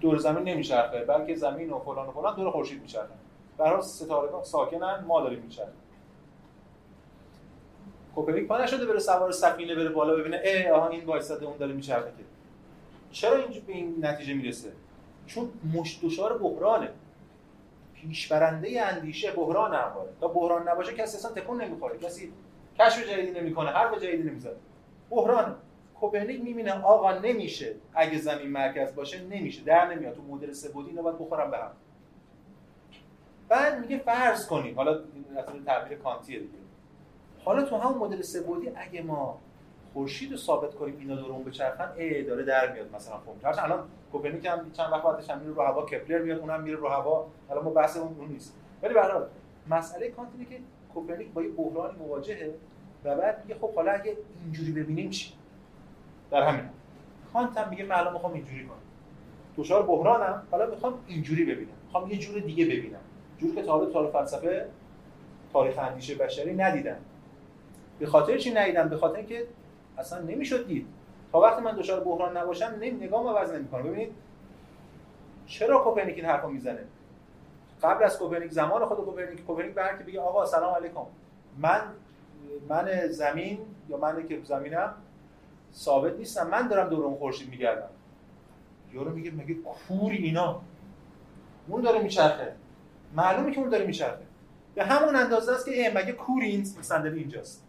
دور زمین نمیچرخه بلکه زمین و فلان و فلان دور خورشید میچرخه. هر ستارگان ساکنن ما داریم میچرخیم. کوپرنیک پا نشده بره سوار سفینه بره بالا ببینه ای آها این وایساده اون داره میچرخه که. چرا اینجا به این نتیجه می‌رسه؟ چون مش دچار بحرانه. پیشبرنده اندیشه بحران همواره. تا بحران نباشه کسی اصلا تکون نمی‌خوره. کسی کشف جدیدی نمی‌کنه حرف جدیدی نمی‌زنه. بحران کوپرنیک می‌بینه آقا نمیشه. اگه زمین مرکز باشه نمیشه. در نمیاد. تو مدل سه‌بعدی اینا باید بخورم به هم. بعد میگه فرض کنیم حالا این تعبیر کانتیه دیگه حالا تو همون مدل سه‌بعدی اگه ما خورشید رو ثابت کنیم اینا دور اون بچرخن ای داره در میاد مثلا فرمول الان کوپرنیک هم چند وقت بعدش هم میره رو هوا کپلر میاد اونم میره رو هوا. حالا ما بحث اون نیست. ولی به مسئله کانت اینه که کوپرنیک با یه بحرانی مواجهه و بعد میگه خب حالا اگه اینجوری ببینیم چی؟ در همین. کانت هم میگه من می‌خوام اینجوری کنم. دچار بحرانم حالا می‌خوام اینجوری ببینم. می‌خوام یه جور دیگه ببینم. جور که تا حالا فلسفه تاریخ اندیشه بشری ندیدم. به خاطر چی ندیدم؟ به خاطر اینکه اصلا نمی‌شد دید. تا وقتی من دچار بحران نباشم نمی نگاه عوض نمی‌کنه. ببینید چرا کوپرنیک این حرفو می‌زنه؟ قبل از کوپرنیک زمان خود کوپرنیک کوپرنیک به هر بگه آقا سلام علیکم. من من زمین یا من که زمینم ثابت نیستم. من دارم دور اون خورشید میگردم. یارو میگه مگه کوری اینا؟ اون داره میچرخه. معلومه که اون داره میچرخه. به همون اندازه است که مگه کوری این صندلی اینجاست؟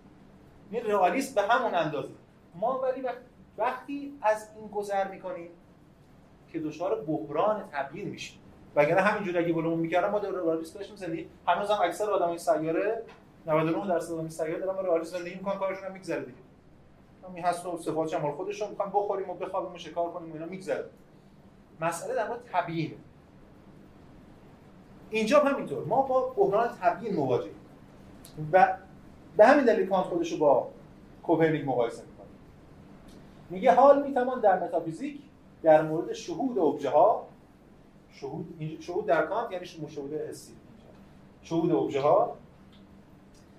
این رئالیست به همون اندازه. ما ولی وقتی از این گذر می‌کنیم که دچار بحران تبیین میشیم. وگرنه همینجوری اگه بلومون می‌کردم ما در رئالیست داشتیم زندگی. هنوز هم اکثر آدمای سیاره 99 درصد آدمای سیاره دارن رئالیست زندگی می‌کنن کارشون هم میگذره دیگه. همین هست و صفات مال خودشون می‌خوان بخوریم و بخوابیم و شکار کنیم و اینا میگذره. مسئله در مورد تبیین اینجا هم همینطور. ما با بحران تبیین مواجهیم. و به همین دلیل کانت خودش رو با کوپرنیک مقایسه می‌کنه. میگه حال می‌توان در متافیزیک در مورد شهود ابژه ها شهود شهود در کانت یعنی شهود حسی شهود ابژه ها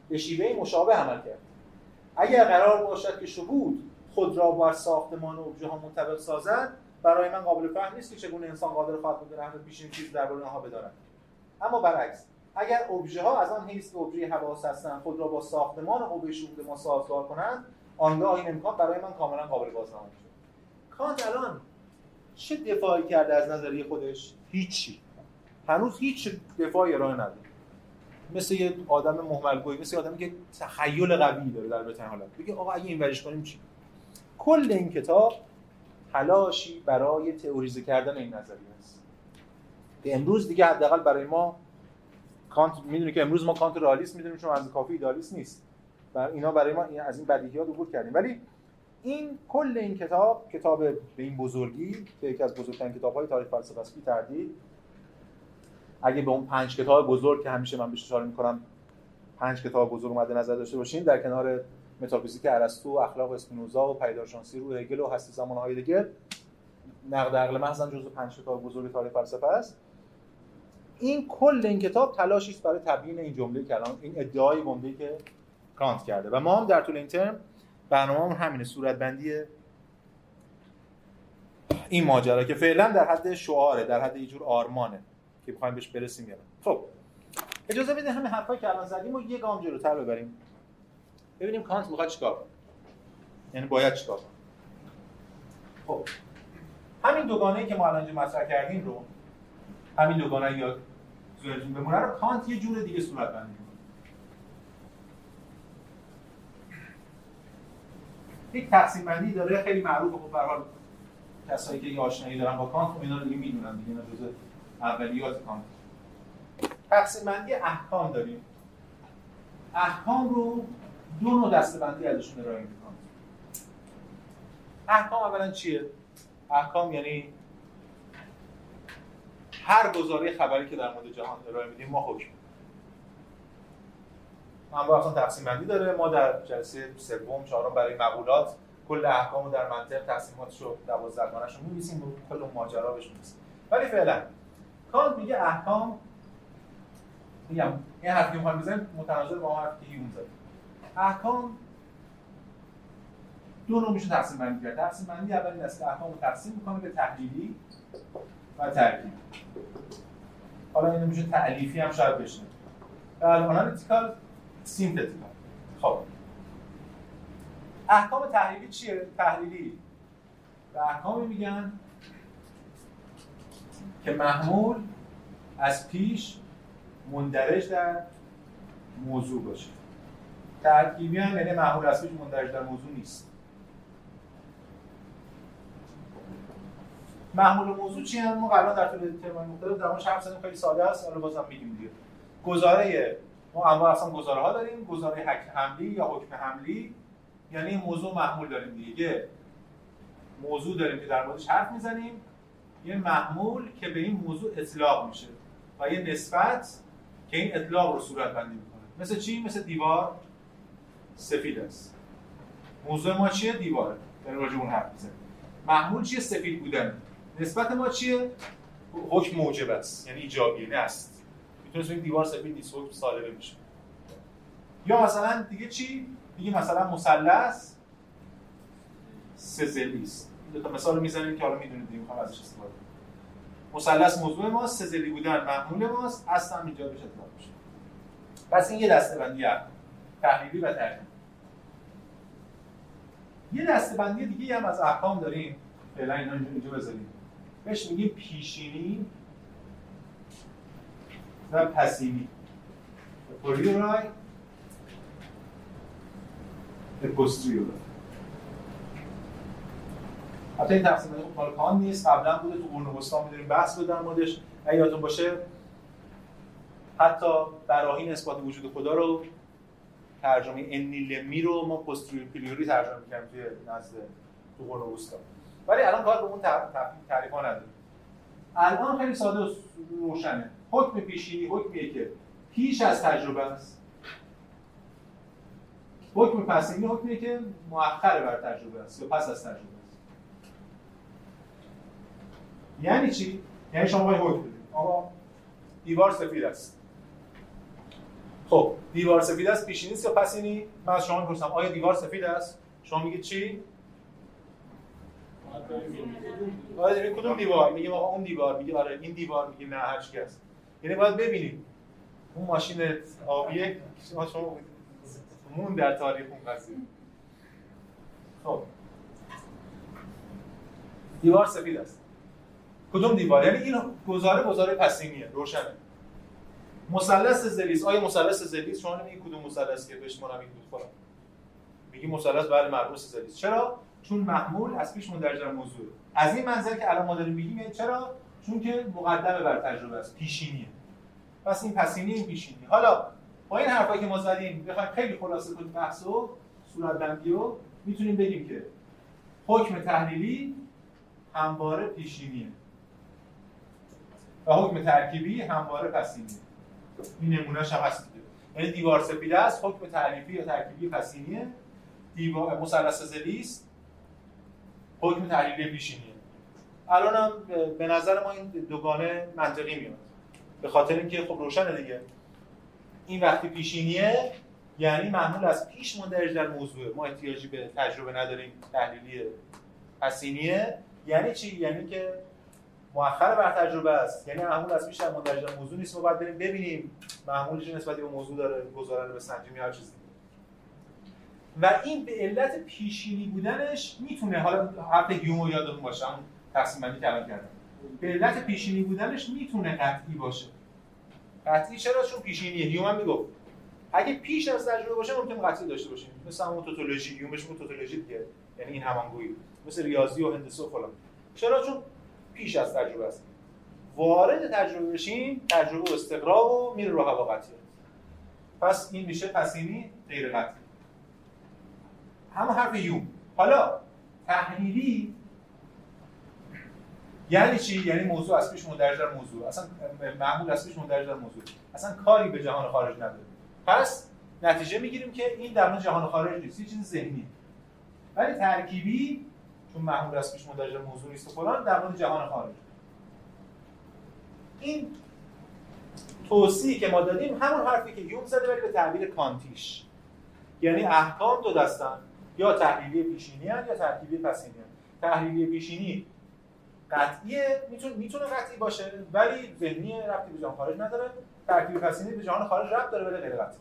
به شیوه مشابه عمل کرد. اگر قرار باشد که شهود خود را بر ساختمان ابژه ها منطبق سازد برای من قابل فهم نیست که چگونه انسان قادر خواهد بود در پیشین چیز درباره آنها بداند. اما برعکس اگر ابژه ها از آن حیث که ابژه حواس هستند خود را با ساختمان قوه شهود ما سازگار کنند آنگاه این امکان برای من کاملا قابل بازنمایی شد. کانت الان چه دفاعی کرده از نظریه خودش؟ هیچی. هنوز هیچ دفاعی ارائه نداره مثل یه آدم مهملگویی مثل آدمی که تخیل قوی داره در بهترین حالت. بگه آقا اگه این وریش کنیم چی؟ کل این کتاب تلاشی برای تئوریزه کردن این نظریه است. امروز دیگه حداقل برای ما کانت می‌دونی که امروز ما کانت رئالیسم می‌دونیم چون از کافی ایدالیست نیست. و اینا برای ما از این بدیهیات عبور کردیم. ولی این کل این کتاب کتاب به این بزرگی که یکی از بزرگترین کتاب‌های تاریخ فلسفه است تردید اگه به اون پنج کتاب بزرگ که همیشه من بهش اشاره می‌کنم پنج کتاب بزرگ مد نظر داشته باشین در کنار متافیزیک ارسطو اخلاق اسپینوزا و پیدارشناسی رو هگل و هستی زمانهای دیگه نقد عقل محض هم جزو پنج کتاب بزرگ تاریخ فلسفه است. این کل این کتاب تلاشی است برای تبیین این جمله کلام این ادعای گنده که کانت کرده. و ما هم در طول این ترم برنامه هم همینه صورت بندی این ماجرا که فعلا در حد شعاره در حد یه جور آرمانه که بخوایم بهش برسیم یا خب اجازه بده همین حرفایی که الان زدیم و یه گام جلوتر ببریم. ببینیم کانت می‌خواد چیکار کنه. یعنی باید چیکار کنه. خب همین دوگانه که ما الان مطرح کردیم رو همین دوگانه یا ذهنتون بمونه رو کانت یه جور دیگه صورت بندی یک تقسیم بندی داره خیلی معروفه. خب به حال کسایی که یه آشنایی دارن با کانت خب اینا رو دیگه می‌دونن دیگه اینا جزء اولیات کانت. تقسیم بندی احکام داریم. احکام رو دو نوع دستبندی ازشون ارائه می‌کنم احکام اولا چیه؟ احکام یعنی هر گزاره خبری که در مورد جهان ارائه میدیم ما حکم با اصلا تقسیم بندی داره. ما در جلسه سوم چهارم برای مقولات کل احکام رو در منطق تقسیماتش رو 12 گانش رو می‌نویسیم و کل ماجرا بهش می‌رسیم ولی فعلا کانت میگه احکام میگم این حرفی که می‌خوام بزنیم متناظر با حرفی که احکام دو نوع میشه تقسیم بندی کرد. تقسیم بندی اول این است که احکام رو تقسیم می‌کنه به تحلیلی. و ترکیبی حالا اینو میشه تألیفی هم شاید بشه و analytical synthetical. خب. احکام تحلیلی چیه؟ تحلیلی. به احکامی میگن که محمول از پیش مندرج در موضوع باشه. ترکیبی هم یعنی محمول اصلیش مندرج در موضوع نیست. محمول موضوع چی هم ما قبلا در طول ترمای مختلف در حرف زدیم خیلی ساده است حالا بازم میگیم دیگه. گزاره ما انواع اصلا گزاره ها داریم گزاره حملی یا حکم حملی یعنی موضوع محمول داریم دیگه. موضوع داریم که در موردش حرف می‌زنیم. یه محمول که به این موضوع اطلاق میشه و یه نسبت که این اطلاق رو صورت بندی می‌کنه. مثل چی؟ مثل دیوار سفید است. موضوع ما چیه؟ دیواره. داریم راجع اون حرف می‌زنیم. محمول چیه؟ سفید بودن. نسبت ما چیه؟ حکم موجب است. یعنی ایجابی نه است. می‌تونه دیوار سفید نیست حکم سالبه میشه. یا مثلا دیگه چی؟ دیگه مثلا مثلث سزلی است. دو تا مثال می‌زنیم که حالا می‌دونید دیگه می‌خوام ازش استفاده کنم. مثلث موضوع ما سزلی بودن محمول ماست اصلا اینجا بهش اطلاق میشه. پس این یه دسته بندی تحلیلی و تحلیلی یه دسته بندی دیگه هم از احکام داریم. فعلا اینا اینجا بذاریم. بهش میگیم پیشینی و پسینی پولیورای پوستریورای حتی این تقسیم مال کان نیست. قبلا بوده تو قرون وسطا می‌دونیم بحث بود در موردش. اگه یادتون باشه حتی براهین اثبات وجود خدا رو ترجمه انیلمی رو ما پوستریوری ترجمه می‌کردیم توی نزد تو قرون وسطا. ولی الان کار به اون تعریف ها نداریم. الان خیلی ساده و روشنه. حکم پیشینی حکمیه که پیش از تجربه است. حکم پسینی حکمیه که مؤخر بر تجربه است یا پس از تجربه است. یعنی چی؟ یعنی شما باید حکم بدید. آقا دیوار سفید است. خب دیوار سفید است پیشینی است یا پسینی؟ من از شما می‌پرسم آیا دیوار سفید است؟ شما میگید چی؟ آره کدوم دیوار؟ میگه آقا اون دیوار. میگه آره این دیوار. میگه نه هر هست. یعنی باید ببینید اون ماشین آبیه شما شما مون در تاریخ اون قضیه. خب. دیوار سفید است. کدوم دیوار؟ یعنی این گزاره گزاره پسینیه روشنه. مثلث زلیس. آیا مثلث زلیس؟ شما نمیگی کدوم مثلث که بهش مربی بود خورم میگی مثلث بله مربوط زلیس. چرا؟ چون محمول از پیش مندرج در موضوع. از این منظر که الان ما داریم میگیم چرا؟ چون که مقدمه بر تجربه است پیشینیه. پس این پسینی این پیشینی. حالا با این حرفایی که ما زدیم بخوایم خیلی خلاصه کنیم بحثو صورت بندی رو می‌تونیم بگیم که حکم تحلیلی همواره پیشینیه. و حکم ترکیبی همواره پسینیه. این نمونهش هم هست یعنی دیوار سفید است حکم تعریفی یا ترکیبی پسینیه. دیوار مثلث زلیست حکم تحلیلی پیشینیه الان هم به نظر ما این دوگانه منطقی میاد. به خاطر اینکه خب روشنه دیگه. این وقتی پیشینیه یعنی معمول از پیش مندرج در موضوع ما احتیاجی به تجربه نداریم. تحلیلی پسینیه یعنی چی؟ یعنی که مؤخر بر تجربه است. یعنی معمول از پیش در مندرج در موضوع نیست. ما باید بریم ببینیم. معمول چه نسبتی به موضوع داره؟ گزارن به سنجی هر چیزی. و این به علت پیشینی بودنش می‌تونه حالا حرف هیومو یادتون باشه اون تقسیم بندی کردم. به علت پیشینی بودنش می‌تونه قطعی باشه. قطعی چرا؟ چون پیشینیه. هیومن می‌گفت. اگه پیش از تجربه باشه ممکن قطعی داشته باشیم. مثل همون توتولوژی. هیوم بهش توتولوژی دیگه. یعنی این همانگویی. مثل ریاضی و هندسه و فلان. چرا؟ چون پیش از تجربه است. وارد تجربه بشیم تجربه و استقرا و میره رو هوا قطعی پس این میشه پسینی غیر قطعی. همون حرف یوم حالا تحلیلی یعنی چی؟ یعنی موضوع از پیش مندرج در موضوع. اصلا معمول از پیش مندرج در موضوع. اصلا کاری به جهان خارج نداره. پس نتیجه می‌گیریم که این در مورد جهان خارج نیست. یه چیز ذهنی. ولی ترکیبی چون معمول از پیش مندرج در موضوع نیست و فلان در مورد جهان خارج. این توصیحی که ما دادیم همون حرفی که یوم زده ولی به تعبیر کانتیش. یعنی احکام دو دستن. یا تحلیلی پیشینی یا ترکیبی پسینی تحلیلی پیشینی قطعیه می‌تونه می‌تونه قطعی باشه ولی ذهنی ربطی به جهان خارج نداره. ترکیب پسینی به جهان خارج ربط داره ولی غیر قطعی.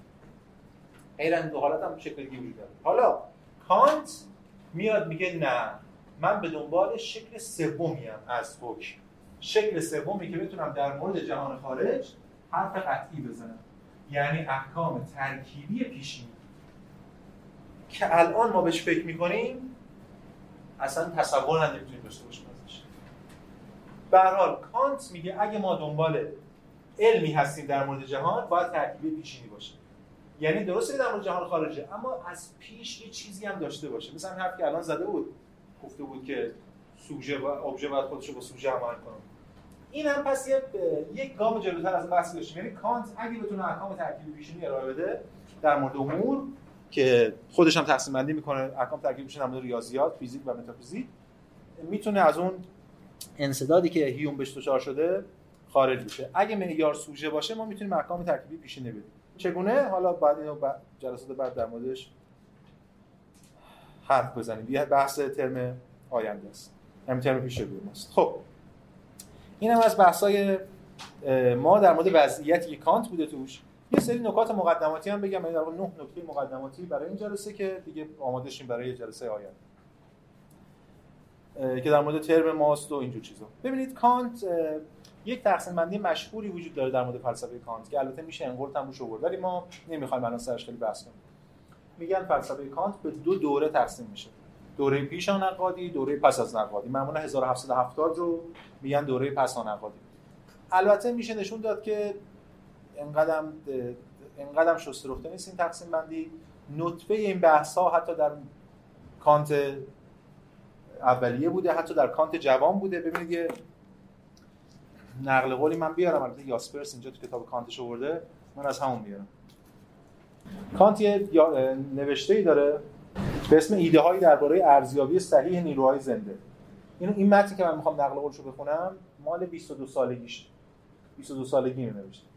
غیر دو حالت هم شکل دیگه وجود داره. حالا کانت میاد میگه نه من به دنبال شکل سومی از حکم. شکل سومی که بتونم در مورد جهان خارج حرف قطعی بزنم. یعنی احکام ترکیبی پیشینی. که الان ما بهش فکر می‌کنیم اصلا تصور نمی‌تونیم داشته باشیم ازش. به حال کانت میگه اگه ما دنبال علمی هستیم در مورد جهان باید ترکیبی پیشینی باشه. یعنی درسته در مورد جهان خارجه اما از پیش یه چیزی هم داشته باشه. مثلا حرف که الان زده بود گفته بود که سوژه و ابژه باید خودش با سوژه عمل کنه. این هم پس یه یک گام جلوتر از بحث داشتیم. یعنی کانت اگه بتونه احکام ترکیبی پیشینی ارائه بده در مورد امور که خودش هم تقسیم بندی می‌کنه احکام ترکیبی پیشینی در مورد ریاضیات فیزیک و متافیزیک. می‌تونه از اون انسدادی که هیوم بهش دچار شده خارج بشه. اگه معیار سوژه باشه ما می‌تونیم احکام ترکیبی پیشینی بدیم. چگونه؟ حالا بعد اینو جلسات بعد در موردش حرف بزنیم. یه بحث ترم آینده است. هم ترم پیش رو است خب. این از بحثای ما در مورد وضعیتی کانت بوده توش. یه سری نکات مقدماتی هم بگم یعنی در نه نکته مقدماتی برای این جلسه که دیگه آماده شیم برای جلسه آینده. که در مورد ترم ماست و اینجور چیزا. ببینید کانت یک تقسیم بندی مشهوری وجود داره در مورد فلسفه کانت که البته میشه انقلت هم روش ولی ما نمی‌خوایم الان سرش خیلی بحث کنیم. میگن فلسفه کانت به دو دوره تقسیم میشه. دوره پیش نقادی دوره پس از نقادی. معمولا 1770 رو میگن دوره پس نقادی. البته میشه نشون داد که انقدرم انقدرم شسته رفته نیست این تقسیم بندی. نطفه این بحث ها حتی در کانت اولیه بوده حتی در کانت جوان بوده. ببینید یه نقل قولی من بیارم. البته یاسپرس اینجا تو کتاب کانتش آورده. من از همون میارم. کانت یه نوشته ای داره به اسم ایده هایی درباره ارزیابی صحیح نیروهای زنده. این این متنی که من می‌خوام نقل قولشو بخونم مال 22 سالگیش 22 سالگی نوشته.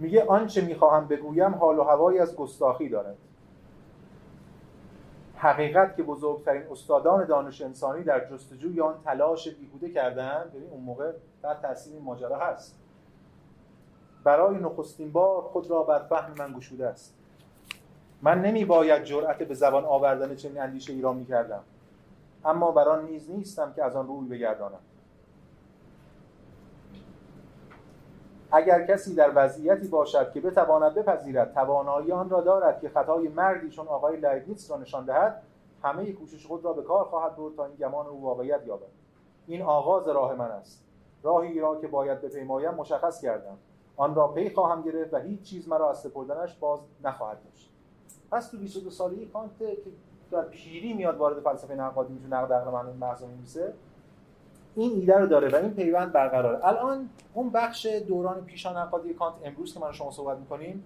میگه آنچه می‌خواهم بگویم حال و هوایی از گستاخی دارد. حقیقت که بزرگترین استادان دانش انسانی در جستجوی آن تلاش بیهوده کردند ببین اون موقع در تاثیر این ماجرا هست. برای نخستین بار خود را بر فهم من گشوده است. من نمی باید جرأت به زبان آوردن چنین اندیشه ای را می کردم اما بران نیز نیستم که از آن روی بگردانم. اگر کسی در وضعیتی باشد که بتواند بپذیرد توانایی آن را دارد که خطای مردی چون آقای لایبنیتس را نشان دهد همه کوشش خود را به کار خواهد برد تا این گمان او واقعیت یابد. این آغاز راه من است. راهی را که باید بپیمایم مشخص کردم. آن را پی خواهم گرفت و هیچ چیز مرا از سپردنش باز نخواهد داشت. پس تو 22 سالگی کانت که در پیری میاد وارد فلسفه نقادی میشه نقد عقل محض میمیسه این ایده رو داره و این پیوند برقراره. الان اون بخش دوران پیشا نقادی کانت امروز که من شما صحبت می‌کنیم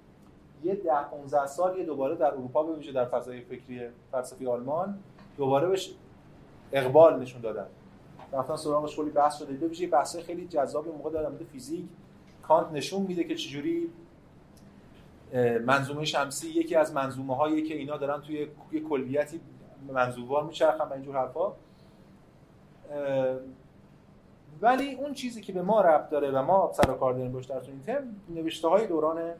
یه 10 15 سال یه دوباره در اروپا به در فضای فکری فلسفی آلمان دوباره بهش اقبال نشون دادن. رفتن سراغش کلی بحث شده به ویژه بحث خیلی جذابی موقع در مورد فیزیک. کانت نشون میده که چجوری منظومه شمسی یکی از منظومه هایی که اینا دارن توی یه کلیتی منظوموار میچرخن و اینجور حرفا. ولی اون چیزی که به ما ربط داره و ما سر و کار داریم باش در این ترم نوشته های دوران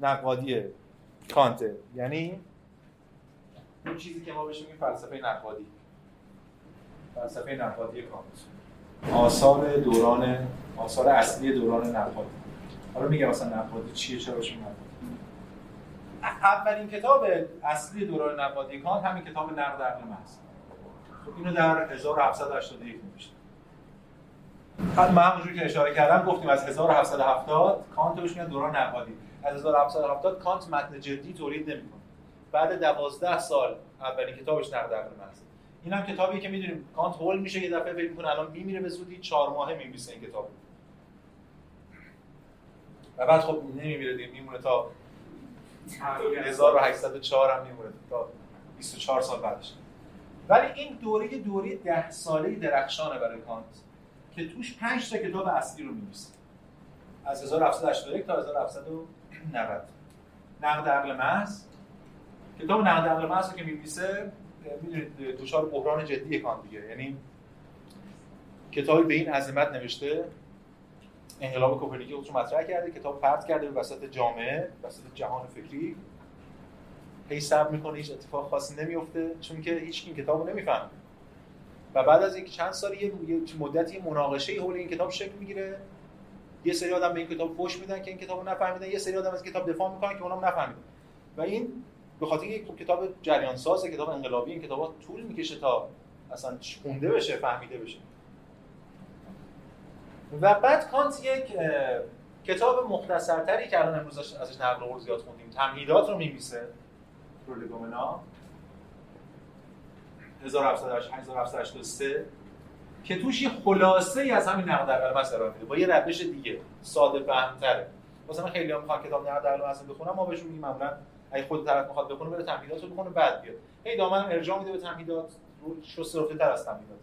نقادی کانته یعنی اون چیزی که ما بهش میگیم فلسفه نقادی. فلسفه نقادی کانت. آثار دوران آثار اصلی دوران نقادی. حالا میگم مثلا نقادی چیه چرا بهش اولین کتاب اصلی دوران نقادی کانت همین کتاب نقد عقل محض. خب اینو در 1781 نوشته من همونجور که اشاره کردم گفتیم از 1770 کانت بهش میگن دوران نقادی. از 1770 کانت متن جدی تولید نمی‌کنه. بعد 12 سال اولین کتابش نقد عقل محض این هم کتابی که می‌دونیم کانت هول میشه یه دفعه فکر می‌کنه الان میمیره به زودی 4 ماهه میمیسه این کتاب. و بعد خب نمیمیره دیگه میمونه تا 1804 هم میمونه تا 24 سال بعدش. ولی این دوره دوره ده ساله درخشانه برای کانت. که توش 5 تا کتاب اصلی رو می‌نویسه. از 1781 تا 1790 نقد عقل محض. کتاب نقد عقل محض که می‌نویسه می‌دونید دچار بحران جدی کانت دیگه. یعنی کتابی به این عظمت نوشته انقلاب کوپرنیکی خودش مطرح کرده کتاب پرت کرده به وسط جامعه وسط جهان فکری. هی صبر می‌کنه هیچ اتفاق خاصی نمیفته چون که هیچ این کتابو نمی‌فهمه. بعد از اینکه چند سال یه مدتی مناقشه حول این کتاب شکل می‌گیره. یه سری آدم به این کتاب فوش میدن که این کتابو نفهمیدن. یه سری آدم از کتاب دفاع می‌کنن که اونم نفهمیدن. و این به خاطر یک کتاب جریان ساز کتاب انقلابی این کتابا طول می‌کشه تا اصلا خونده بشه فهمیده بشه. و بعد کانت یک کتاب مختصرتری که الان امروز ازش نقل قول زیاد خوندیم تمهیدات رو میمیسه پرولگومنا 1783 که توش یه خلاصه ای از همین نقد عقل مثلا میده. با یه روش دیگه ساده فهم‌تره. مثلا خیلی هم می‌خوان کتاب نقد عقل مثلا بخونم ما بهشون میگیم معمولا اگه خود طرف می‌خواد بخونه بره تمهیدات رو بخونه بعد بیاد. هی دامن ارجاع میده به تمهیدات رو شسته تر از تمهیدات.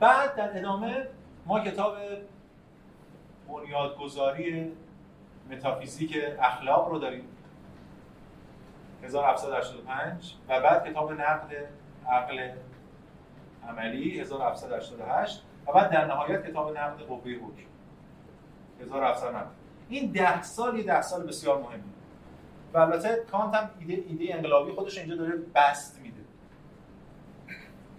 بعد در ادامه ما کتاب بنیادگذاری متافیزیک اخلاق رو داریم. 1785 و بعد کتاب نقد عقل عملی 1788 و بعد در نهایت کتاب نقد قوه حکم. 1790 این ده سال یه ده سال بسیار مهمه. و البته کانت هم ایده ایده انقلابی خودش اینجا داره بست میده.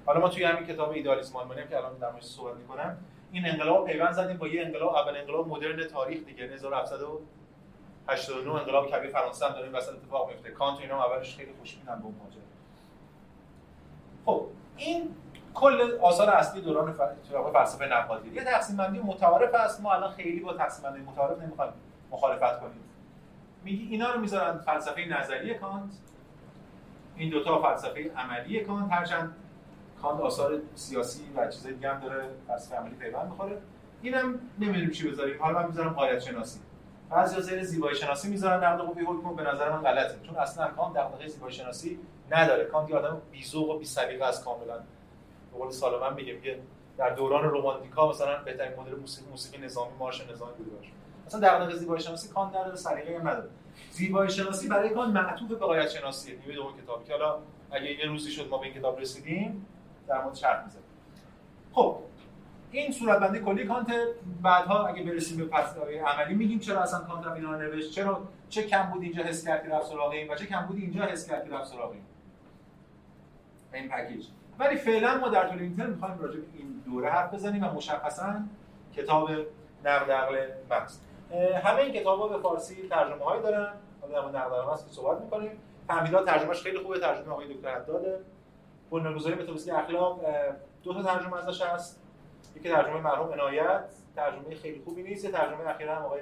حالا ما توی همین کتاب ایدالیسم آلمانی که الان در صحبت می‌کنم این انقلاب پیوند زدیم با یه انقلاب اول انقلاب مدرن تاریخ دیگه 1789 انقلاب کبیر فرانسه هم داره وسط اتفاق میفته. کانت اینا اولش خیلی خوشبینن به اون ماجرا. خب این کل آثار اصلی دوران فلسفه نقادی یه تقسیم بندی متعارف است ما الان خیلی با تقسیم بندی متعارف نمی‌خوایم مخالفت کنیم. میگی اینا رو می‌ذارن فلسفه نظری کانت. این دوتا فلسفه عملی کانت. هرچند کانت آثار سیاسی و چیزای دیگه هم داره فلسفه عملی پیوند می‌خوره. اینم نمی‌دونیم چی بذاریم. حالا من می‌ذارم قایت شناسی بعضی زیر زیبایی شناسی می‌ذارن نقد قوی حکم به نظر من غلطه. چون اصلا کانت دغدغه زیبایی شناسی نداره. کانت یه آدم بی‌ذوق و بی‌سلیقه است کاملا. به قول سالمن میگه که در دوران رمانتیکا مثلا بهترین مدل موسیقی موسیقی نظامی مارش نظامی بوده باشه. مثلا دغدغه زیبایی شناسی کانت نداره سلیقه هم نداره. زیبایی شناسی برای کانت معطوف به قایت شناسی نیمه دوم کتابی که حالا اگه یه روزی شد ما به این کتاب رسیدیم در مورد شرط می‌زنیم خب این صورتبندی کلی کانت بعدها اگه برسیم به پس عملی میگیم چرا اصلا کانت اینا رو نوشت؟ چرا چه کم بود اینجا حس کرد که رفت سراغ این و چه کم بود اینجا حس کرد که رفت سراغ این؟ این پکیج. ولی فعلا ما در طول این ترم می‌خوایم راجع به این دوره حرف بزنیم و مشخصا کتاب نقد عقل محض همه این کتاب‌ها به فارسی ترجمه هایی دارن. حالا در نقد عقل محض که صحبت می‌کنیم. فهمیدات ترجمهش خیلی خوبه. ترجمه آقای دکتر حداده. بنیانگذاری متافیزیک اخلاق. دو تا ترجمه ازش هست. یکی ترجمه مرحوم عنایت ترجمه خیلی خوبی نیست. ترجمه اخیرا هم آقای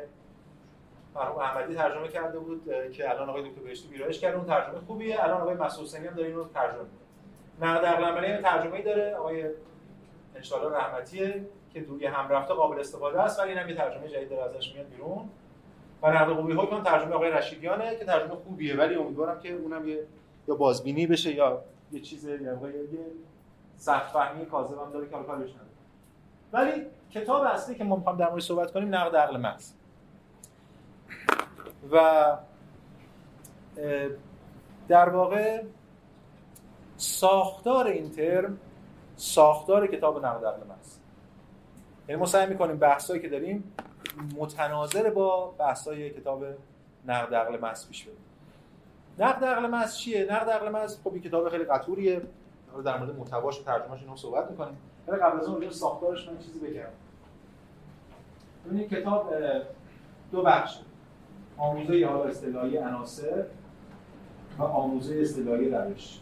مرحوم احمدی ترجمه کرده بود که الان آقای دکتر بهشتی ویرایش کرده. اون ترجمه خوبیه. الان آقای مسعود هم داره اینو ترجمه می‌کنه. نقد عقل ترجمه‌ای داره. آقای ان رحمتیه که دوی هم رفته قابل استفاده است ولی اینم یه ترجمه جدید داره ازش میاد بیرون. و نقد قوی حکم ترجمه آقای رشیدیانه که ترجمه خوبیه. ولی امیدوارم که اونم یه یا بازبینی بشه یا یه چیز یا یه سخت فهمی کاذب هم داره که کارش نداره. ولی کتاب اصلی که ما می‌خوام در مورد صحبت کنیم نقد عقل محض. و در واقع ساختار این ترم ساختار کتاب نقد عقل محض. یعنی ما سعی می‌کنیم بحثایی که داریم متناظر با بحثای کتاب نقد عقل محض پیش بریم. نقد عقل محض چیه؟ نقد عقل محض خب این کتاب خیلی قطوریه. در مورد محتواش و ترجمهش اینو صحبت می‌کنیم. ولی قبل از اون ساختارش من چیزی بگم. ببینید کتاب دو بخش. آموزه حالا اصطلاحی عناصر و آموزه اصطلاحی روش.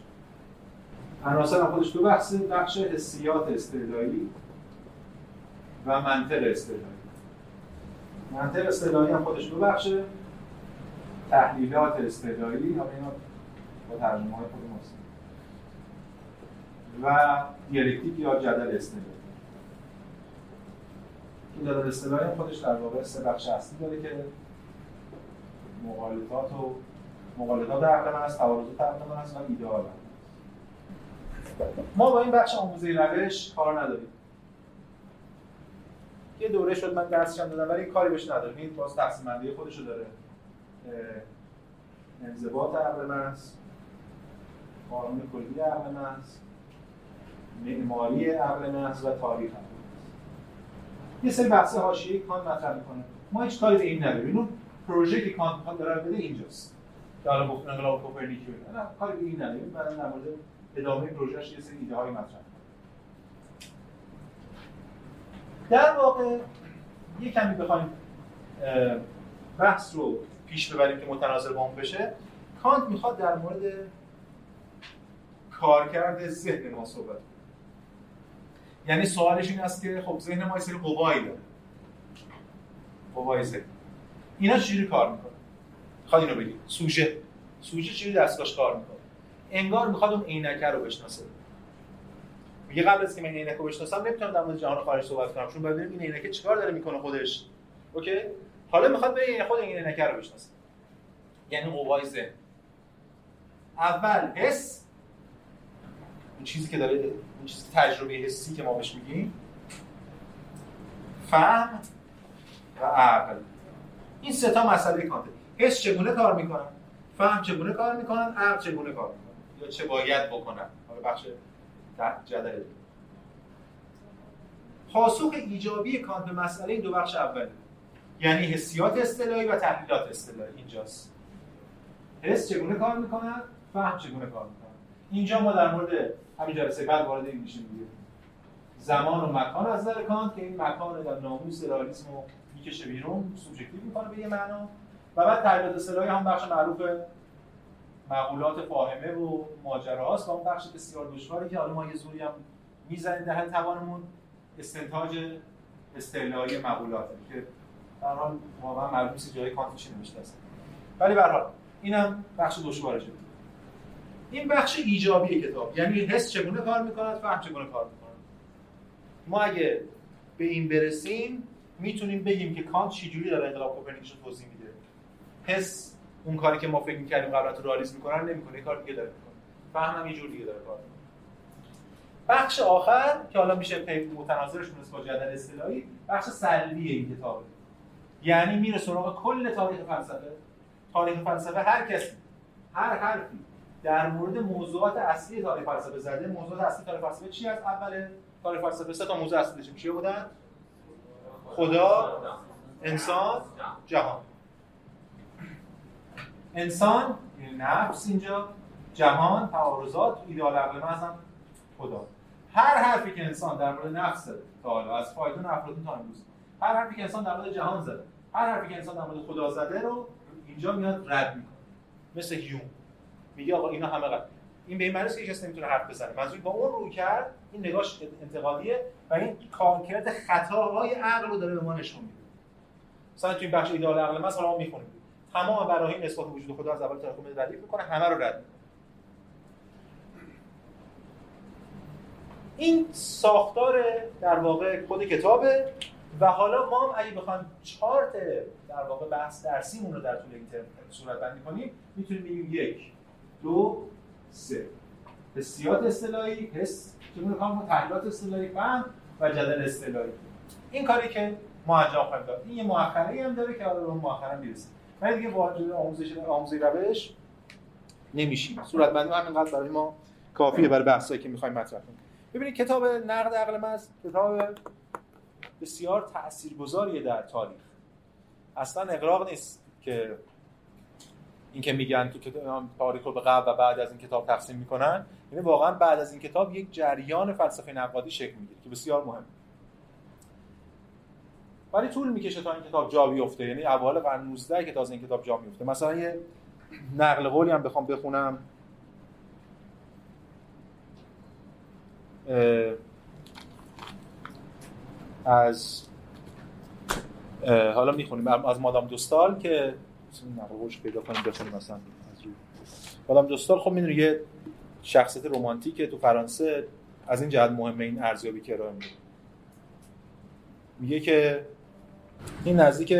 عناصر هم خودش دو بخش بخش حسیات اصطلاحی و منطق اصطلاحی. منطق اصطلاحی هم خودش دو بخشه. تحلیلات اصطلاحی حالا اینا با ترجمه های خود ماست. و دیالکتیک یا جدل اصطلاحی. این جدل اصطلاحی خودش در واقع سه بخش اصلی داره که مقالطات و مقالطات عقل من است تعارضات عقل من است و ایدئال ما با این بخش آموزه روش کار نداریم. یه دوره شد من درسش هم دادم ولی کاری بهش نداریم این باز تقسیم بندی خودشو داره. انضباط عقل محض قانون کلی عقل محض معماری عقل محض و تاریخ عقل یه سری بحث حاشیه‌ای کان مطرح می‌کنه. ما هیچ کاری به این نداریم. اون پروژه که کانت داره بده اینجاست. که حالا گفتن انقلاب کوپرنیکی نه کاری به این نداریم. بعد در مورد ادامه پروژهش یه سری ایده های مطرح در واقع یه کمی بخوایم بحث رو پیش ببریم که متناظر با اون بشه. کانت می‌خواد در مورد کارکرد ذهن ما صحبت یعنی سوالش این است که خب ذهن ما یه سری قوایی داره. قوای ذهن. اینا چجوری کار می‌کنه؟ می‌خواد اینو بگید سوژه. سوژه چجوری دستگاهش کار می‌کنه؟ انگار می‌خواد اون عینکه رو بشناسه. میگه قبل از که من این عینک رو بشناسم نمی‌تونم در مورد جهان خارج صحبت کنم چون باید این عینکه چیکار داره می‌کنه خودش. اوکی؟ حالا می‌خواد این خود این عینکه رو بشناسه. یعنی قوای ذهن. اول حس. اون چیزی که داره تجربه حسی که ما بهش میگیم. فهم و عقل. این سه تا مسئله کانته حس چگونه کار می‌کنن؟ فهم چگونه کار می‌کنن؟ عقل چگونه کار می‌کنن؟ یا چه باید بکنن؟ حالا بخش جدل پاسخ ایجابی کانت به مسئله این دو بخش اولی یعنی حسیات اصطلاحی و تحلیلات اصطلاحی. اینجاست. حس چگونه کار می‌کنن؟ فهم چگونه کار می‌کنن؟ اینجا ما در مورد همین جلسه بعد وارد این میشیم دیگه. زمان و مکان از نظر کانت که این مکان در ناموس رئالیسم رو می‌کشه بیرون سوبژکتیو می‌کنه به یه معنا. و بعد تحلیلات اصطلاحی هم بخش معروف مقولات فاهمه و ماجراهاست و اون بخش بسیار دشواری که حالا ما یه زوری هم می‌زنیم در توانمون استنتاج اصطلاحی مقولاته که در حال واقعا معلوم نیست جای کانت چی نوشته است. ولی به حال اینم بخش دشوارشه. این بخش ایجابی کتاب. یعنی حس چگونه کار می‌کند فهم چگونه کار می‌کند. ما اگه به این برسیم می‌تونیم بگیم که کانت چجوری داره انقلاب کوپرنیکوس رو توضیح میده. حس اون کاری که ما فکر می‌کردیم قبلا تو رئالیسم می‌کنن نمی‌کنه. کار دیگه داره می‌کنه. فهم هم یه جور دیگه داره کار می‌کنه. بخش آخر که حالا میشه متناظرش مونس با جدل استعلایی بخش سلبی این کتابه یعنی میره سراغ کل تاریخ فلسفه. تاریخ فلسفه هر کسی هر حرفی در مورد موضوعات اصلی تاریخ فلسفه زده. موضوعات اصلی تاریخ فلسفه چی از اول تاریخ فلسفه سه تا موضوع اصلی چی بودن؟ خدا انسان جهان. انسان یعنی نفس اینجا جهان تعارضات ایدئال عقل هم خدا. هر حرفی که انسان در مورد نفس زده. تا حالا از فایدون افلاطون تا امروز. هر حرفی که انسان در مورد جهان زده. هر حرفی که انسان در مورد خدا زده رو اینجا میاد رد می‌کنه. مثل هیوم میگه آقا اینا همه غلط این به این معنی که کسی نمی‌تونه حرف بزنه. منظور با اون روی کرد این نگاهش انتقادیه و این کارکرد خطاهای عقل رو داره به ما نشون میده. مثلا تو این بخش ایدئال عقل ما حالا ما می‌خونیم. تمام براهین نسبت وجود خدا از اول تا آخر ردیف می‌کنه همه رو رد می‌کنه. این ساختار در واقع خود کتابه و حالا ما هم اگه بخوایم چارت در واقع بحث درسیمون رو در طول این ترم صورت بندی کنیم می‌تونیم بگیم یک. دو سه. حسیات اصطلاحی حس چگونه کار تحلیلات اصطلاحی فهم و جدل اصطلاحی. این کاری که ما انجام خواهیم داد. این یه مؤخره هم داره که حالا به مؤخرا می‌رسیم. ولی دیگه وارد آموزش آموزش روش نمیشیم. صورت بندی همینقدر برای ما کافیه برای بحثایی که می‌خوایم مطرح کنیم. ببینید کتاب نقد عقل محض کتاب بسیار تاثیرگذاریه در تاریخ. اصلا اقراق نیست که این که میگن تو تاریخ رو به قبل و بعد از این کتاب تقسیم می‌کنن. یعنی واقعا بعد از این کتاب یک جریان فلسفه نقادی شکل می‌گیره که بسیار مهمه ولی طول می‌کشه تا این کتاب جا بیفته. یعنی اوایل قرن 19 که تازه این کتاب جا میفته مثلا یه نقل قولی هم بخوام بخونم. از حالا می‌خونیم. از مادام دوستال که نقل پیدا کنیم بخونیم مثلا از روی مادام دوستال خب می‌دونی یه شخصیت رمانتیکه تو فرانسه. از این جهت مهمه این ارزیابی که ارائه میده. میگه که این نزدیک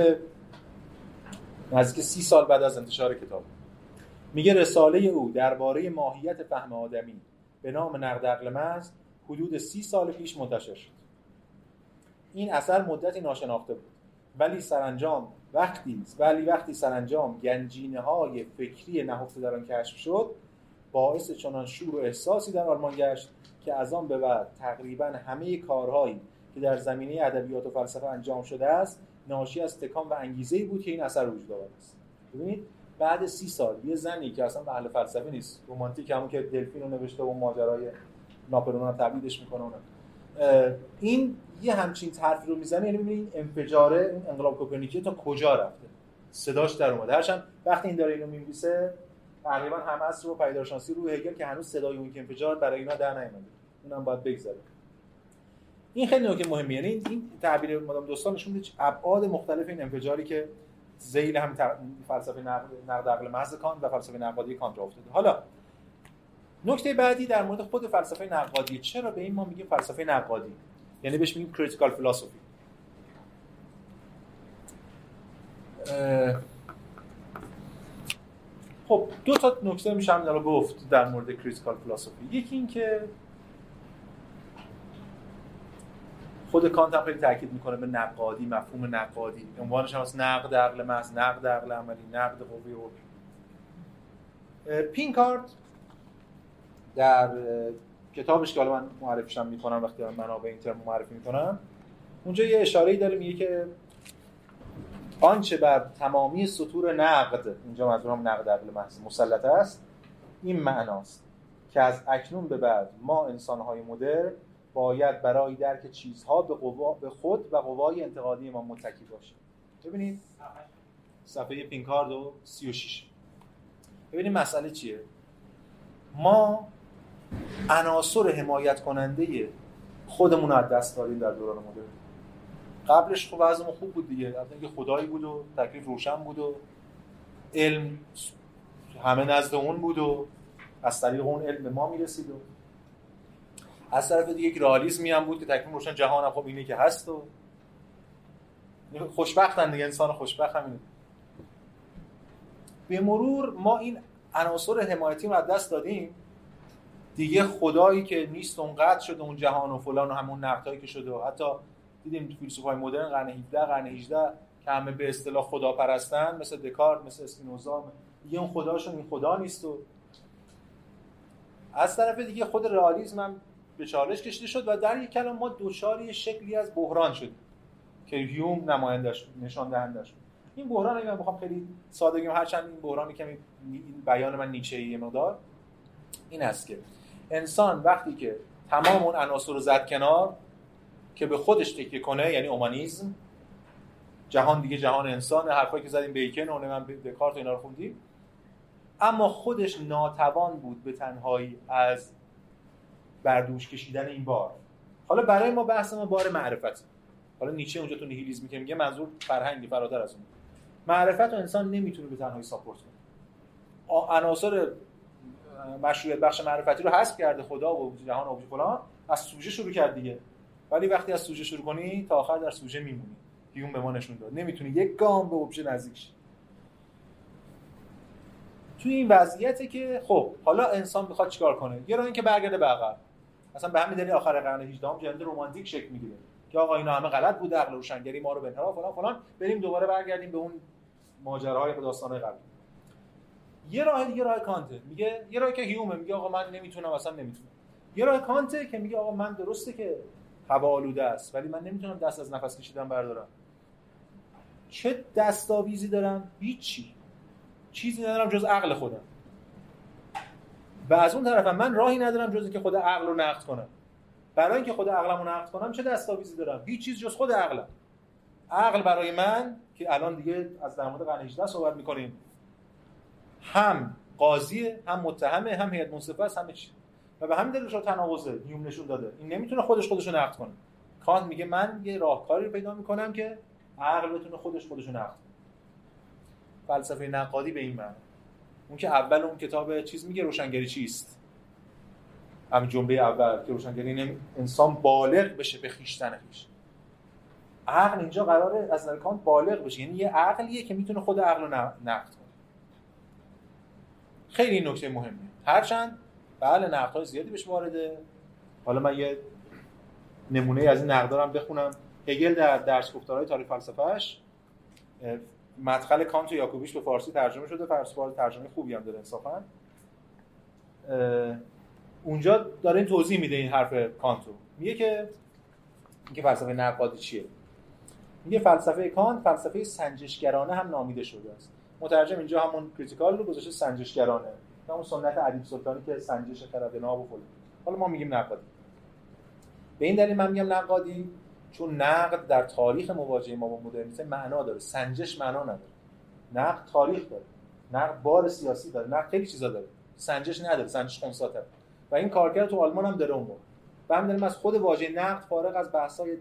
نزدیک سی سال بعد از انتشار کتاب. میگه رساله او درباره ماهیت فهم آدمی به نام نقد عقل محض حدود سی سال پیش منتشر شد. این اثر مدتی ناشناخته بود ولی سرانجام وقتی ولی وقتی سرانجام گنجینه های فکری نهفته در آن کشف شد باعث چنان شور و احساسی در آلمان گشت که از آن به بعد تقریبا همه کارهایی که در زمینه ادبیات و فلسفه انجام شده است ناشی از تکان و انگیزه بود که این اثر وجود آورده است ببینید بعد سی سال یه زنی که اصلا اهل فلسفه نیست رومانتیک همون که دلفین رو نوشته و ماجرای ناپلئون رو تبعیدش می‌کنه این یه همچین طرفی رو می‌زنه یعنی این انفجاره این انقلاب کوپرنیکی تا کجا رفته؟ صداش در اومده. هرچند وقتی این داره اینو می‌نویسه تقریبا همه اصل رو پیدارشناسی رو هگل که هنوز صدای اون که انفجار برای اینا در نیومده. اونم باید بگذره. این خیلی نکته مهمیه. یعنی این تعبیر مدام دوستان نشون میده ابعاد مختلف این انفجاری که ذیل هم فلسفه نقد عقل محض کانت و فلسفه نقادی کانت افتاده. حالا نکته بعدی در مورد خود فلسفه نقادی. چرا به این ما میگیم فلسفه نقادی؟ یعنی بهش میگیم critical philosophy خب دو تا نکته میشه هم گفت در مورد critical philosophy یکی این که خود کانت هم خیلی تاکید می‌کنه به نقادی مفهوم نقادی. عنوانش هم از نقد عقل محض نقد عقل عملی نقد قوه و پینکارت در کتابش که حالا من معرفیشم می‌کنم وقتی منابع این ترم معرفی می‌کنم اونجا یه اشاره داره میگه که آنچه بر تمامی سطور نقد اینجا منظورم نقد عقل محض مسلط است این معناست که از اکنون به بعد ما انسانهای مدرن باید برای درک چیزها به, قوا، به خود و قوای انتقادی ما متکی باشیم. ببینید صفحه پینکارد و 36 ببینید مسئله چیه؟ ما عناصر حمایت کننده خودمون از دست دادیم در دوران مدرن. قبلش خب وضعمون خوب بود دیگه. اینکه خدایی بود و تکلیف روشن بود و علم همه نزد اون بود و از طریق اون علم به ما می‌رسید و از طرف دیگه یک رئالیسمی هم بود که تکلیف روشن جهان هم خب اینه که هست و خوشبختن دیگه انسان خوشبخت همینه به مرور ما این عناصر حمایتی رو از دست دادیم. دیگه خدایی که نیست اونقدر شده اون جهان و فلان و همون نقدایی که شده. و حتی دیدیم فیلسوفای مدرن قرن 17 قرن 18 که همه به اصطلاح خدا پرستن مثل دکارت مثل اسپینوزا دیگه اون خداشون این خدا نیست و از طرف دیگه خود رئالیسم هم به چالش کشیده شد و در یک کلام ما دوچار شکلی از بحران شد که هیوم نمایندش نشان دهندش این بحران اگه من بخوام خیلی ساده بگم هرچند این بحرانی کمی بیان من نیچه مقدار این است که انسان وقتی که تمام اون عناصر رو زد کنار که به خودش تکیه کنه یعنی اومانیزم جهان دیگه جهان انسان حرفایی که زدیم بیکن و من دکارت اینا رو خوندیم اما خودش ناتوان بود به تنهایی از بردوش کشیدن این بار. حالا برای ما بحث ما بار معرفت. حالا نیچه اونجا تو نیهیلیسم که میگه منظور فرهنگی فراتر از اون. معرفت و انسان نمی‌تونه به تنهایی ساپورت کنه. عناصر مشروعیت بخش معرفتی رو حذف کرده خدا و جهان و فلان. از سوژه شروع کرد دیگه. ولی وقتی از سوژه شروع کنی تا آخر در سوژه میمونی. هیوم به ما نشون داد. نمی‌تونی یک گام به ابژه نزدیک شی. توی این وضعیته که خب حالا انسان می‌خواد چیکار کنه؟ یه راه اینکه برگرده به عقب. مثلا به همین دلیل آخر قرن 18 هم رمانتیک شکل می‌گیره. که آقا اینا همه غلط بود عقل روشنگری ما رو به انحراف فلان فلان. بریم دوباره برگردیم به اون ماجراهای داستانهای قبلی یه راه دیگه راه کانته میگه یه راه که هیومه. میگه آقا من نمی‌تونم اصلا نمی‌تونم. یه راه کانته که میگه آقا من درسته که هوا آلوده است ولی من نمی‌تونم دست از نفس کشیدن بردارم. چه دستاویزی دارم؟ هیچی. چیزی ندارم جز عقل خودم. و از اون طرف من راهی ندارم جز که خود عقل رو نقد کنم. برای اینکه خود عقلم رو نقد کنم چه دستاویزی دارم؟ هیچ چیز جز خود عقلم. عقل برای من که الان دیگه از در مورد قرن 18 صحبت می‌کنیم هم قاضی هم متهمه هم هیئت منصفه است همه چی. و به همین دلیل رو تناقضه نیوم نشون داده. این نمی‌تونه خودش خودش رو نقد کنه. کانت میگه من یه راهکاری پیدا می‌کنم که عقل بتونه خودش خودش رو نقد کنه. فلسفه نقادی به این معنی. اون که اول اون کتاب چیز میگه روشنگری چیست؟ همین جنبه اول که روشنگری. انسان بالغ بشه به خیشتن خیش عقل اینجا قراره از نظر کانت بالغ بشه. یعنی یه عقلیه که می‌تونه خود عقل رو نقد کنه. خیلی نکته مهمه. هرچند بله نقدهای زیادی بهش وارده. حالا من یه نمونه از این نقدارم بخونم. هگل در درس گفتارهای تاریخ فلسفهش مدخل کانت و یاکوبیش به فارسی ترجمه شده. فارسی ترجمه خوبی هم داره انصافا. اونجا داره این توضیح میده این حرف کانتو میگه که میگه فلسفه نقادی چیه؟ میگه فلسفه کانت فلسفه سنجشگرانه هم نامیده شده است. مترجم اینجا همون critical رو گذاشته سنجشگرانه. همون سنت ادیب سلطانی که سنجش خرد ناب و فلان. حالا ما میگیم نقادی. به این دلیل من میگم نقادی چون نقد در تاریخ مواجهه ما با مدرنیته معنا داره. سنجش معنا نداره. نقد تاریخ داره. نقد بار سیاسی داره. نقد خیلی چیزا داره. سنجش نداره. سنجش خنثاتر و این کارکرد تو آلمانی هم داره اون و هم از خود واژه نقد فارغ از بحث‌های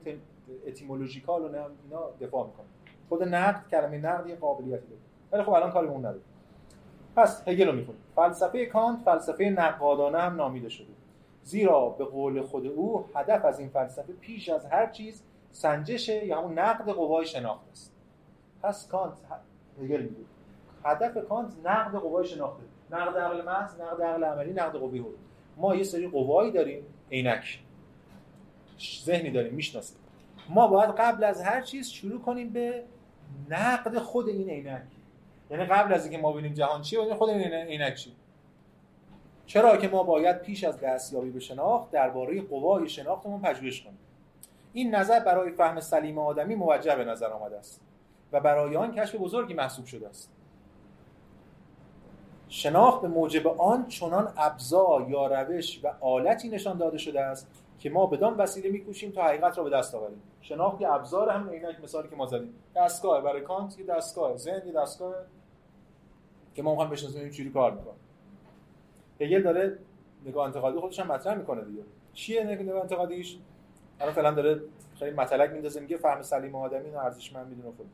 etymological و اینا دفاع می‌کنه خود نقد کلمه نقد یه قابلیتی داره. ولی خب الان کاری اون نداره پس هگل رو می‌خونیم. فلسفه کانت فلسفه نقادانه هم نامیده شده. زیرا به قول خود او هدف از این فلسفه پیش از هر چیز سنجش یا همون نقد قوای شناخت است. پس کانت هگل میگه. هدف کانت نقد قوای شناخته. نقد عقل محض نقد عقل عملی نقد قوی ما یه سری قوایی داریم عینک. ذهنی داریم می‌شناسیم. ما باید قبل از هر چیز شروع کنیم به نقد خود این عینک. یعنی قبل از اینکه ما ببینیم جهان چیه ببینیم خود این عینک چیه چرا که ما باید پیش از دستیابی به شناخت درباره قوای شناختمون پژوهش کنیم؟ این نظر برای فهم سلیم آدمی موجه به نظر آمده است و برای آن کشف بزرگی محسوب شده است. شناخت به موجب آن چنان ابزار یا روش و آلتی نشان داده شده است که ما بدان وسیله میکوشیم تا حقیقت را به دست آوریم. شناخت ابزار هم عینک مثالی که ما زدیم. دستگاه برای کانت دستگاه. یه دستگاه. که ما می‌خوایم بشناسیم چجوری کار می‌کنه. هگل داره نگاه انتقادی خودش هم مطرح می‌کنه دیگه. چیه نگاه انتقادیش؟ الان فعلا داره خیلی مطلق میندازه میگه فهم سلیم آدمی رو ارزشمند می‌دونه خود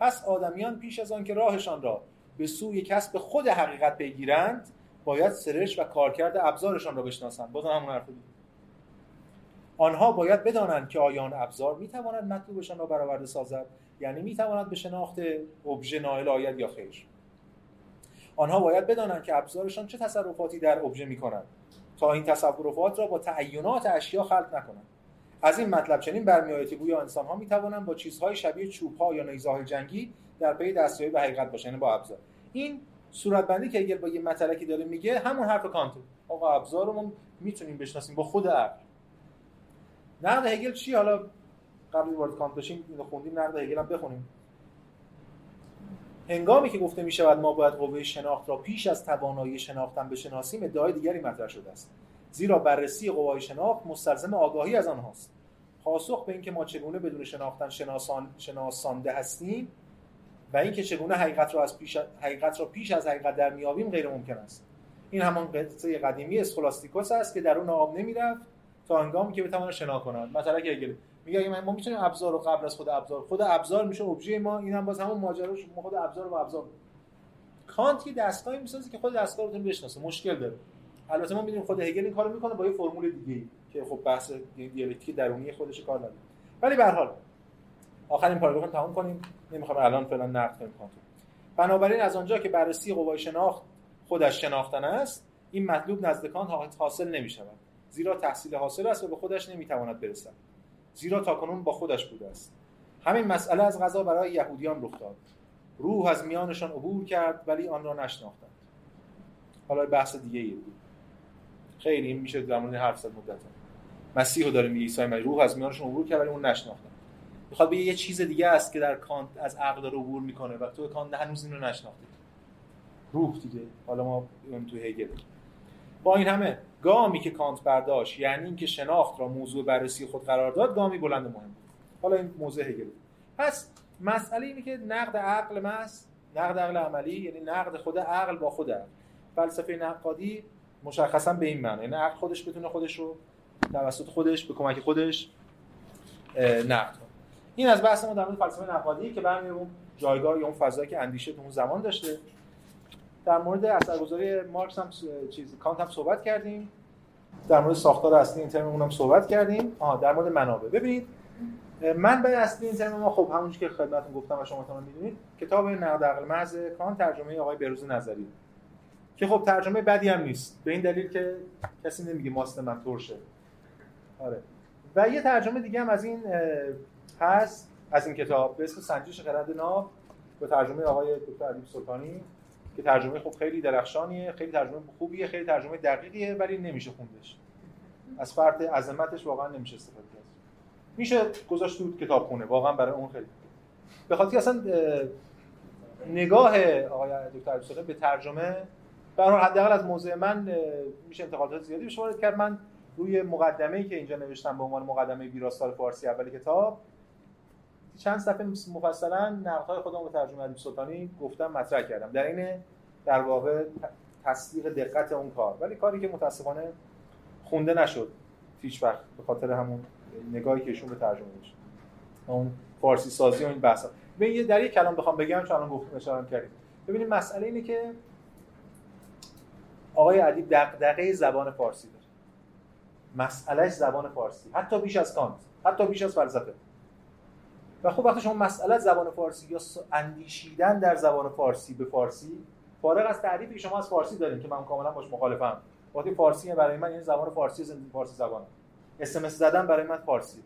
پس آدمیان پیش از آن که راهشان را به سوی کسب خود حقیقت بگیرند باید سرش و کارکرد ابزارشان را بشناسند. بازم همون حرف آنها باید بدانند که آیان ابزار می‌تواند مطلوبشان را برآورده سازد یعنی می‌تواند به شناخت ابژه نائل آید یا خیر. آنها باید بدانند که ابزارشان چه تصرفاتی در ابژه می‌کنند تا این تصرفات را با تعینات اشیا خلق نکنند. از این مطلب چنین برمیآید که گویا انسانها می‌توانند با چیزهای شبیه چوبها یا نیزه‌های جنگی در پی دستیابی به حقیقت باشند یعنی با ابزار. این صورتبندی که اگر با یه مطلقی داره میگه همون حرف کانت. آقا ابزارمون می‌تونیم بشناسیم با خود عقل. نقد هگل چی؟ حالا قبل وارد کانت بشیم اینو خوندیم نقد هگل هم بخونیم. هنگامی که گفته می شود ما باید قوه شناخت را پیش از توانایی شناختن بشناسیم ادعای دیگری مطرح شده است. زیرا بررسی قوای شناخت مستلزم آگاهی از آنهاست پاسخ به اینکه ما چگونه بدون شناختن شناسان شناسانده هستیم و اینکه چگونه حقیقت را از پیش حقیقت را پیش از حقیقت در میابیم غیر ممکن است. این همان قصه قدیمی اسکولاستیکوس است که در اون آب نمی‌رفت تا هنگامی که بتواند شنا کنند مثلا که میگه ما می‌تونیم ابزار رو قبل از خود ابزار خود ابزار میشه ابژه ما اینم باز همون ماجراش ما خود ابزار رو با ابزار کانت یه دستگاهی می‌سازه که خود دستگاه رو بشناسه. مشکل داره. البته ما می‌دونیم خود هگل این کارو می‌کنه با یه فرمول دیگه که خب بحث دیالکتیک درونی خودش کار نداره. ولی به هر حال آخرین پاراگراف تموم کنیم. نمی‌خوام الان فعلا نقد کانت بنابراین از آنجا که بررسی قوای شناخت خودش شناختن است این مطلوب نزد کانت حاصل نمی‌شود. زیرا تحصیل حاصل است و به خودش نمی‌تواند برسد. زیرا تاکنون با خودش بوده است. همین مسئله از غذا برای یهودیان رخ داد. روح از میانشان عبور کرد ولی آن را نشناختند. حالا بحث دیگه ای بود. خیلی این میشه در مورد حرف زد مدت مسیح رو داره میگه عیسی روح از میانشون عبور کرد ولی اون نشناختن می‌خواد بگه یه چیز دیگه است که در کانت از عقل داره عبور می‌کنه و تو کانت هنوز اینو نشناختید روح دیگه. حالا ما تو هگل. با این همه گامی که کانت برداشت یعنی اینکه شناخت را موضوع بررسی خود قرار داد گامی بلند مهم بود. حالا این موضوع هگل پس مسئله اینه که نقد عقل محض نقد عقل عملی یعنی نقد خود عقل با خود عقل. فلسفه نقادی مشخصا به این معنی. یعنی عقل خودش بتونه خودش رو توسط خودش به کمک خودش نقد کنه. این از بحث ما در مورد فلسفه نقادی که برمی اون جایگاه یا اون فضایی که اندیشه تو اون زمان داشته. در مورد اثرگذاری مارکس هم چیز کانت هم صحبت کردیم. در مورد ساختار اصلی این ترم هم صحبت کردیم. آها در مورد منابع. ببینید منبع اصلی این ترم ما خب همونش که خدمتتون گفتم و شما تمام می‌دونید کتاب نقد عقل محض کانت ترجمه آقای بروز نظری. که خب ترجمه بدی هم نیست. به این دلیل که کسی نمیگه ماست من ترشه. آره. و یه ترجمه دیگه هم از این هست از این کتاب. به اسم سنجش خرد ناب به ترجمه آقای دکتر علی سلطانی. که ترجمه خب خیلی درخشانیه خیلی ترجمه خوبیه خیلی ترجمه دقیقیه ولی نمیشه خوندش. از فرد عظمتش واقعا نمیشه استفاده کرد. میشه گذاشت تو کتابخونه واقعا برای اون خیلی به خاطر اصلا نگاه آقای دکتر به ترجمه برای حداقل از موضوع من میشه انتقادات زیادی بشه وارد کرد. من روی مقدمه‌ای که اینجا نوشتم به عنوان مقدمه ویراستار فارسی اول کتاب چند صفحه مفصلا نقدهای خودم به ترجمه علی سلطانی. گفتم مطرح کردم. در این در واقع تصدیق دقت اون کار. ولی کاری که متاسفانه خونده نشد هیچ وقت به خاطر همون نگاهی که ایشون به ترجمه داشت اون فارسی سازی و این بحث. ببین یه در یک کلام بخوام بگم چون الان گفتم اشاره کردیم. ببینید مسئله اینه که آقای علی دغدغه زبان فارسی داره. مسئلهش زبان فارسی. حتی بیش از کانت. حتی بیش از فلسفه. و خب وقتی شما مسئله زبان فارسی یا اندیشیدن در زبان فارسی به فارسی فارغ از تعریفی که شما از فارسی دارید که من کاملا باش مخالفم. وقتی فارسی برای من این زبان فارسی زندگی فارسی زبان. اس زدن برای من فارسی.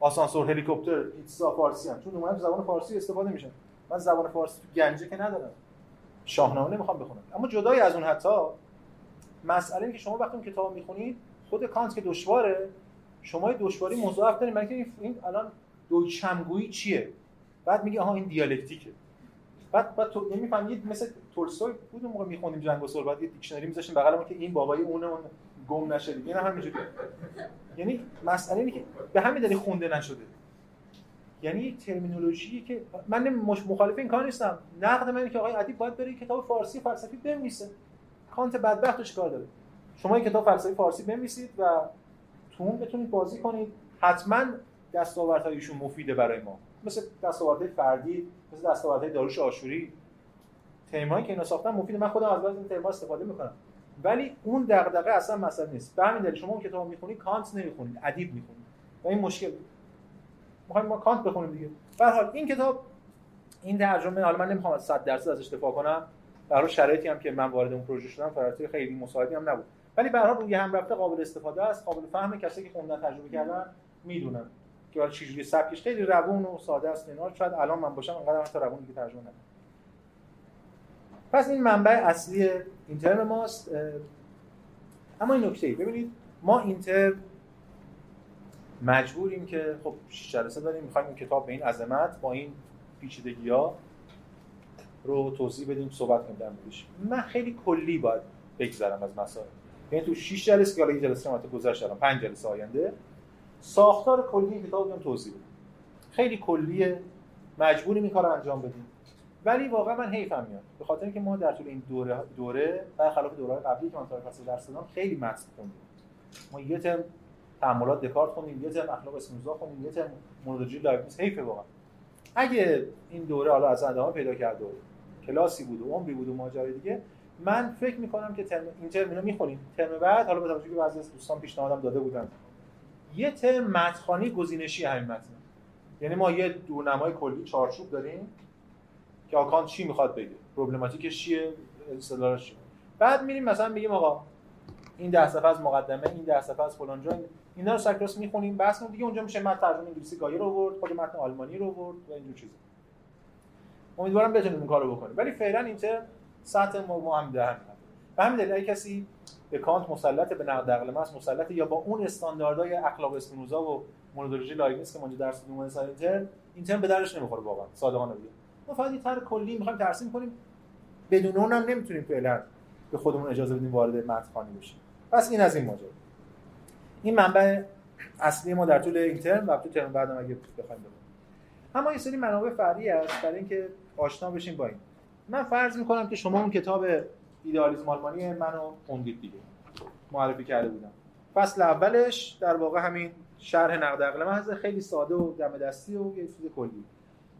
آسانسور هلیکوپتر پیتزا فارسی هم. چون اومدم زبان فارسی استفاده میشه من زبان فارسی تو گنجه که ندارم. شاهنامه نمی‌خوام بخونم. اما جدای از اون حتی مسئله که شما وقتی کتاب می‌خونید خود کانت که دشواره شما دشواری مضاعف دارید مگه این الان دویچمگویی چیه؟ بعد میگه آها این دیالکتیکه. بعد بعد تو نمی‌فهمید مثل تولستوی بود اون موقع می‌خونیم جنگ و صلح بعد یه دیکشنری میذاشتیم بغل ما که این بابای اونه اون گم نشه دیگه نه همینجوری یعنی مسئله اینه که به همین دلیل خونده نشده. یعنی یک ترمینولوژی که من مخالف این کار نیستم. نقد من که آقای ادیب باید بره کتاب فارسی فلسفی بنویسه. کانت بدبخت کار داره؟ شما این کتاب فلسفی فارسی بنویسید و تو اون بتونید بازی کنید. حتما دستاوردهایشون مفیده برای ما. مثل دستاوردهای فردی مثل دستاوردهای داروش آشوری. تیمایی که اینا ساختن مفیده. من خودم از بعضی این تیم‌ها استفاده می‌کنم. ولی اون دغدغه اصلا مسئله نیست. به همین دلیل شما اون کتاب می‌خونید کانت نمی‌خونید ادیب می‌خونید و این مشکل. می‌خوایم ما کانت بخونیم دیگه. به حال این کتاب این ترجمه حالا من نمی‌خوام از 100 درصد ازش دفاع کنم. برای شرایطی هم که من وارد اون پروژه شدم شرایط خیلی مساعدی هم نبود. ولی به هر روی هم رفته قابل استفاده است. قابل فهم کسی که خوندن تجربه کردن می‌دونن. که حالا چجوری سبکش خیلی روون و ساده است اینا شاید الان من باشم انقدر حتی روون دیگه ترجمه نکنم پس این منبع اصلی اینترن ماست. اما این نکته ببینید ما اینتر مجبوریم که خب جلسه داریم می‌خوایم این کتاب به این عظمت با این پیچیدگی ها رو توضیح بدیم صحبت کنیم در موردش. من خیلی کلی باید بگذرم از مسائل. یعنی تو 6 جلسه که حالا جلسه ما گذشت دارم 5 جلسه آینده ساختار کلی کتاب رو توضیح بدیم خیلی کلیه. مجبوریم این کار انجام بدیم. ولی واقعا من حیفم میاد. به خاطر اینکه ما در طول این دوره دوره برخلاف دوره قبلی که من تاریخ فلسفه درس دادم خیلی متن خوندیم ما یه ترم تعاملات دکارت خوندیم یه ترم اخلاق اسپینوزا خوندیم یه ترم مونولوژی لایبنیتس حیفه واقعا. اگه این دوره حالا از ادامه پیدا کرد و کلاسی بود و عمری بود و ماجرای دیگه من فکر می‌کنم که ترم این ترم اینو می‌خونیم. ترم بعد حالا به توجه که بعضی از دوستان پیشنهادم داده بودن. یه ترم متخانی گزینشی همین متن یعنی ما یه دورنمای کلی چارچوب داریم که آکان چی می‌خواد بگه؟ پروبلماتیکش چیه؟ اصطلاحش چیه؟ بعد میریم مثلا میگیم آقا این ده صفحه از مقدمه این ده صفحه از فلان جا اینا رو سکراس می‌خونیم بس دیگه اونجا میشه متن ترجمه انگلیسی گایر رو آورد خود متن آلمانی رو آورد و اینجور چیزا. امیدوارم بتونیم این کارو بکنیم. ولی فعلا این ترم سطح ما, هم ده به همین دلیل کسی به کانت مسلط به نقد عقل محض مسلط یا با اون استانداردهای اخلاق اسپینوزا و مونولوژی لایبنیتس که ما اینجا درس میدیم سر اینتر اینتر به درش نمی‌خوره واقعا. صادقانه بگم. ما فقط یه طرح کلی می‌خوایم ترسیم کنیم. بدون اون هم نمی‌تونیم فعلا به خودمون اجازه بدیم وارد متن خوانی بشیم. پس این از این ماجرا. این منبع اصلی ما در طول این ترم و تو ترم بعدم اگه بخوایم بگیم اما یه سری منابع فرعی هست برای اینکه آشنا بشیم با این. من فرض می‌کنم که شما اون کتاب ایدئالیسم آلمانی منو خوندید دیگه. معرفی کرده بودم. فصل اولش در واقع همین شرح نقد عقل محض خیلی ساده و دم دستی و یه چیز کلی.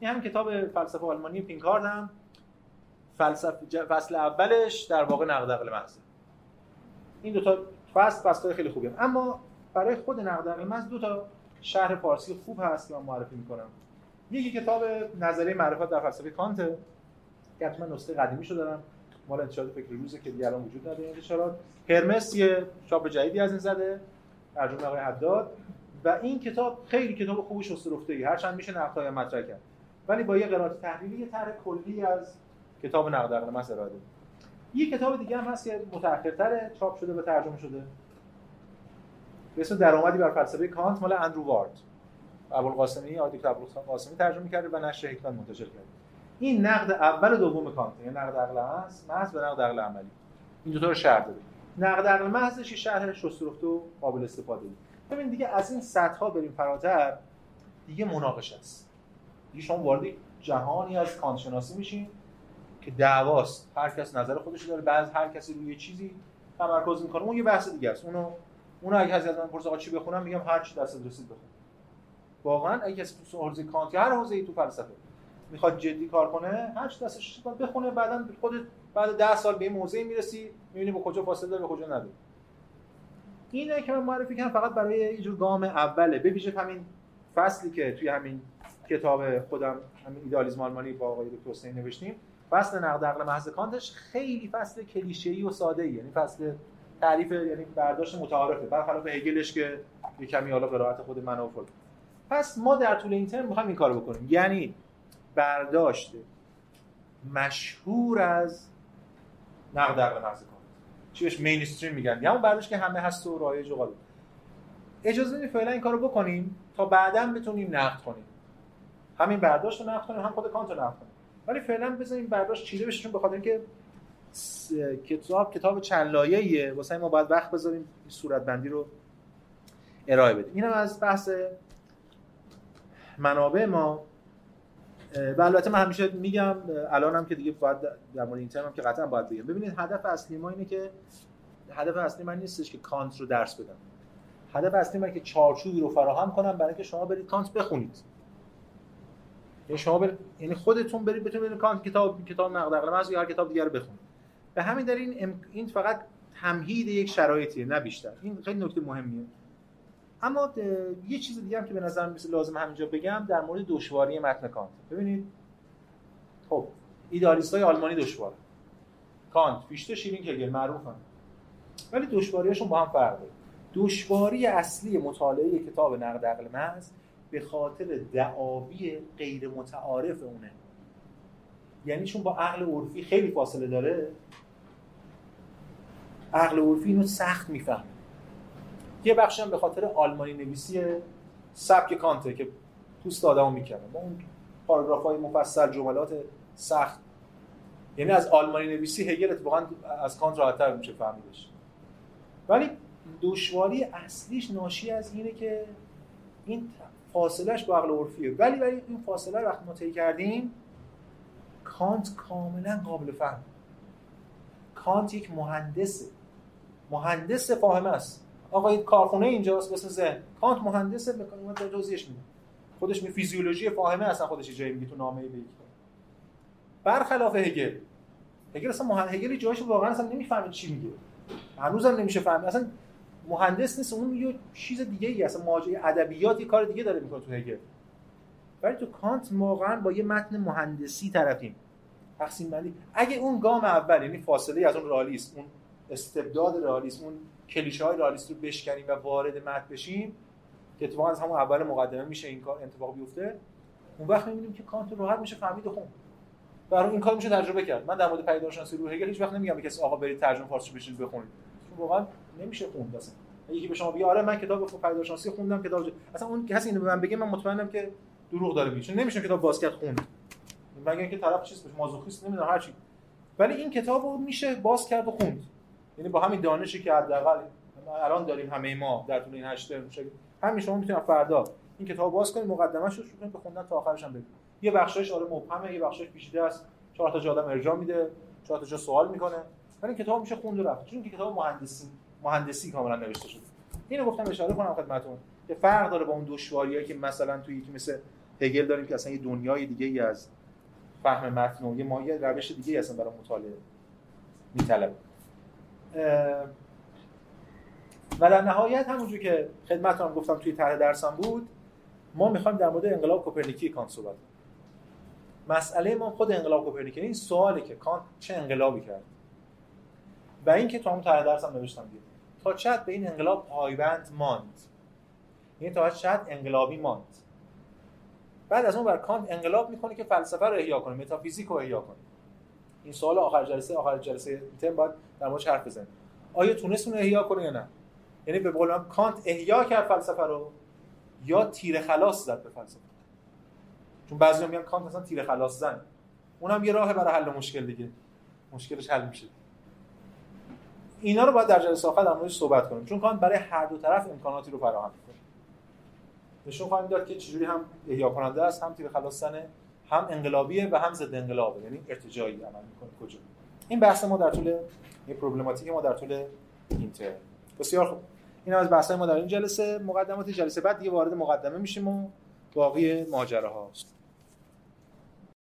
این هم کتاب فلسفه آلمانی پینکارد هم فلسفه فصل اولش در واقع نقد عقل محض. این دو تا فصل فصل خیلی خوبه. اما برای خود نقد عقل محض دو تا شرح فارسی خوب هست که من معرفی می‌کنم. یکی کتاب نظریه معرفت در فلسفه کانت که حتما نسخه قدیمی شده دارم. مال انتشارات فکر روزه که دیگه الان وجود نداره انتشارات. هرمس یه چاپ جدیدی از این زده ترجمه آقای حداد و این کتاب خیلی کتاب خوب شسته ای هرچند میشه نقدای مطرح کرد. ولی با یه قرائت تحلیلی یه طرح کلی از کتاب نقد محض ارائه یه کتاب دیگه هم هست که متأخرتر چاپ شده و ترجمه شده. به اسم درآمدی بر فلسفه کانت مال اندرو وارد. ابوالقاسمی آقای دکتر ابوالقاسمی ترجمه کرده و نشر حکمت منتشر کرده. این نقد اول و دوم کانت یعنی نقد عقل هست محض و نقد عقل عملی. این دو تا رو شرح داده نقد عقل محضش شرح؟ شسترفته و قابل استفاده. ببین دیگه از این سطح ها بریم فراتر دیگه مناقشه است. دیگه شما وارد جهانی از کانت شناسی میشین که دعواست. هر کس نظر خودش داره بعض هر کسی روی چیزی تمرکز می‌کنه. اون یه بحث دیگه است. اونو اونو اگه از من پرسه چی بخونم میگم هر چی دست رسید بخون. واقعا اگه کسی تو حوزه کانت هر حوزه‌ای تو فلسفه می‌خواد جدی کار کنه هر چی دستش بخونه بعدا خود بعد ده سال به این موضعی می‌رسی می‌بینی به کجا فاصله داره به کجا نداره. اینه که من معرفی کردم فقط برای یه جور گام اوله. به ویژه همین فصلی که توی همین کتاب خودم همین ایدالیسم آلمانی با آقای دکتر حسین نوشتیم فصل نقد عقل محض کانتش خیلی فصل کلیشه‌ای و ساده یعنی فصل تعریف یعنی برداشت متعارفه. برخلاف هگلش که یه کمی حالا قرائت خود من و پس ما در طول این ترم می‌خوایم این کارو بکنیم. یعنی برداشت مشهور از نقد عقل محض کانت چی بهش مینستریم میگن؟ یا اون برداشت که همه هست و رایج و اجازه بدید فعلا این کارو بکنیم تا بعدا بتونیم نقد کنیم. همین برداشت رو نقد کنیم هم خود کانت نقد کنیم. ولی فعلا بزنیم برداشت چیده بشه چون بخاطر اینکه کتاب کتاب چند لایه‌ایه واسه ما باید وقت بذاریم این صورت بندی رو ارائه بدیم. اینم از بحث منابع ما. و البته من همیشه میگم الان هم که دیگه باید در مورد این ترم که قطعا باید بگم. ببینید هدف اصلی ما اینه که هدف اصلی من نیستش که کانت رو درس بدم. هدف اصلی من که چارچوبی رو فراهم کنم برای اینکه شما برید کانت بخونید. یعنی شما برید یعنی خودتون برید بتونید کانت کتاب کتاب نقد عقل یا هر کتاب دیگه رو بخونید. به همین دلیل این این فقط تمهید یک شرایطیه نه بیشتر. این خیلی نکته مهمیه. اما یه چیز دیگه هم که به نظر میسه لازم همینجا بگم در مورد دشواری متن کانت. ببینید خب ایدالیست های آلمانی دشوار. کانت فیشته شیرین کگل معروفن. ولی دشواریاشون با هم فرق داره. دشواری اصلی مطالعه کتاب نقد عقل محض به خاطر دعاوی غیر متعارف اونه. یعنی چون با عقل عرفی خیلی فاصله داره عقل عرفی اینو سخت می‌فهمه. یه بخشی هم به خاطر آلمانی نویسی سبک کانته که پوست آدمو می‌کنه با اون پاراگراف های مفصل جملات سخت. یعنی از آلمانی نویسی هگل اتفاقا از کانت راحت‌تر میشه فهمیدش. ولی دشواری اصلیش ناشی از اینه که این فاصلهش با عقل عرفیه. ولی ولی این فاصله رو وقتی ما طی کردیم کانت کاملا قابل فهم. کانت یک مهندسه. مهندس فاهمه است. آقا کارخونه اینجاست مثل ذهن. کانت مهندس به توضیحش میده. خودش می فیزیولوژی فاهمه اصلا خودش جایی میگه تو نامه به برخلاف هگل. هگل اصلا مهندس هگل جایش واقعا اصلا نمی‌فهمه چی میگه. هنوزم نمیشه فهمید اصلا مهندس نیست اون یه چیز دیگه ای اصلا ماجرای ادبیات کار دیگه داره می‌کنه تو هگل. ولی تو کانت واقعا با یه متن مهندسی طرفیم. تقسیم بندی. اگه اون گام اول یعنی فاصله از اون رالیست اون استبداد رالیست اون کلیشه های رالیست رو بشکنیم و وارد متن بشیم که اتفاقا از همون اول مقدمه میشه این کار اتفاق بیفته. اون وقت می‌بینیم که کانت راحت میشه فهمید و خون. برای این کار میشه تجربه کرد. من در مورد پیدایشناسی روح هگل هیچ وقت نمیگم به کسی آقا برید ترجمه فارسی بشین بخونید. چون واقعا نمیشه خوند اصلا. یکی به شما بگه آره من کتاب پیدایشناسی خوندم کتاب اصلا اون کسی اینو به من بگه من مطمئنم که دروغ داره میگه. چون نمیشه کتاب باز کرد خوند مگه اینکه طرف چیز بشه مازوخیست نمی‌دونم هر چی ولی این کتابو میشه باز کرد و خوند. یعنی با همین دانشی که حداقل الان داریم همه ما در طول این 8 ترم همین شما می‌تونید فردا این کتاب باز کنید مقدمه‌اش رو شروع کنید به خوندن تا آخرش هم برید یه بخشش آره مبهمه یه بخشش پیچیده است. چهار تا جا آدم ارجاع میده چهار تا جا سوال می‌کنه. ولی کتاب میشه خوند و رفت. چون کتاب مهندسی مهندسی کاملا نوشته شده. اینو گفتم اشاره کنم خدمتتون. که فرق داره با اون دشواریایی که مثلا توی یکی مثل هگل داریم که اصلا یه دنیای دیگه ای از فهم متن و یه مایه روش دیگه ای اصلا برای مطالعه میطلب و در نهایت همونجور که خدمتتون گفتم توی طرح درسم بود ما می‌خوایم در مورد انقلاب کوپرنیکی کانت صحبت کنیم. مسئله ما خود انقلاب کوپرنیکی این سواله که کانت چه انقلابی کرد. و این که تو هم طرح درسم نوشتم دیگه. تا چت به این انقلاب پایبند ماند. یعنی تا چت انقلابی ماند. بعد از اون بر کانت انقلاب می‌کنه که فلسفه رو احیا کنه متافیزیک رو احیا کنه. این سوال آخر جلسه آخر جلسه تم باید در موردش حرف بزنیم. آیا تونست اون احیا کنه یا نه؟ یعنی به قول کانت احیا کرد فلسفه رو یا تیر خلاص زد به فلسفه؟ چون بعضی میگن کانت مثلا تیر خلاص زن. اونم یه راه برای حل مشکل دیگه. مشکلش حل میشه. اینا رو باید در جلسه آخر در موردش صحبت کنیم. چون کانت برای هر دو طرف امکاناتی رو فراهم می‌کنه. نشون خواهیم داد که چجوری هم احیا کننده است هم تیر خلاص زنه هم انقلابیه و هم ضد انقلابه. یعنی ارتجاعی عمل می‌کنه. کجا؟ این بحث ما در طول این پروبلماتیک ما در طول اینتر بسیار خوب. این از بحث ما در این جلسه. مقدمات جلسه بعد دیگه وارد مقدمه میشیم و باقی ماجراهاست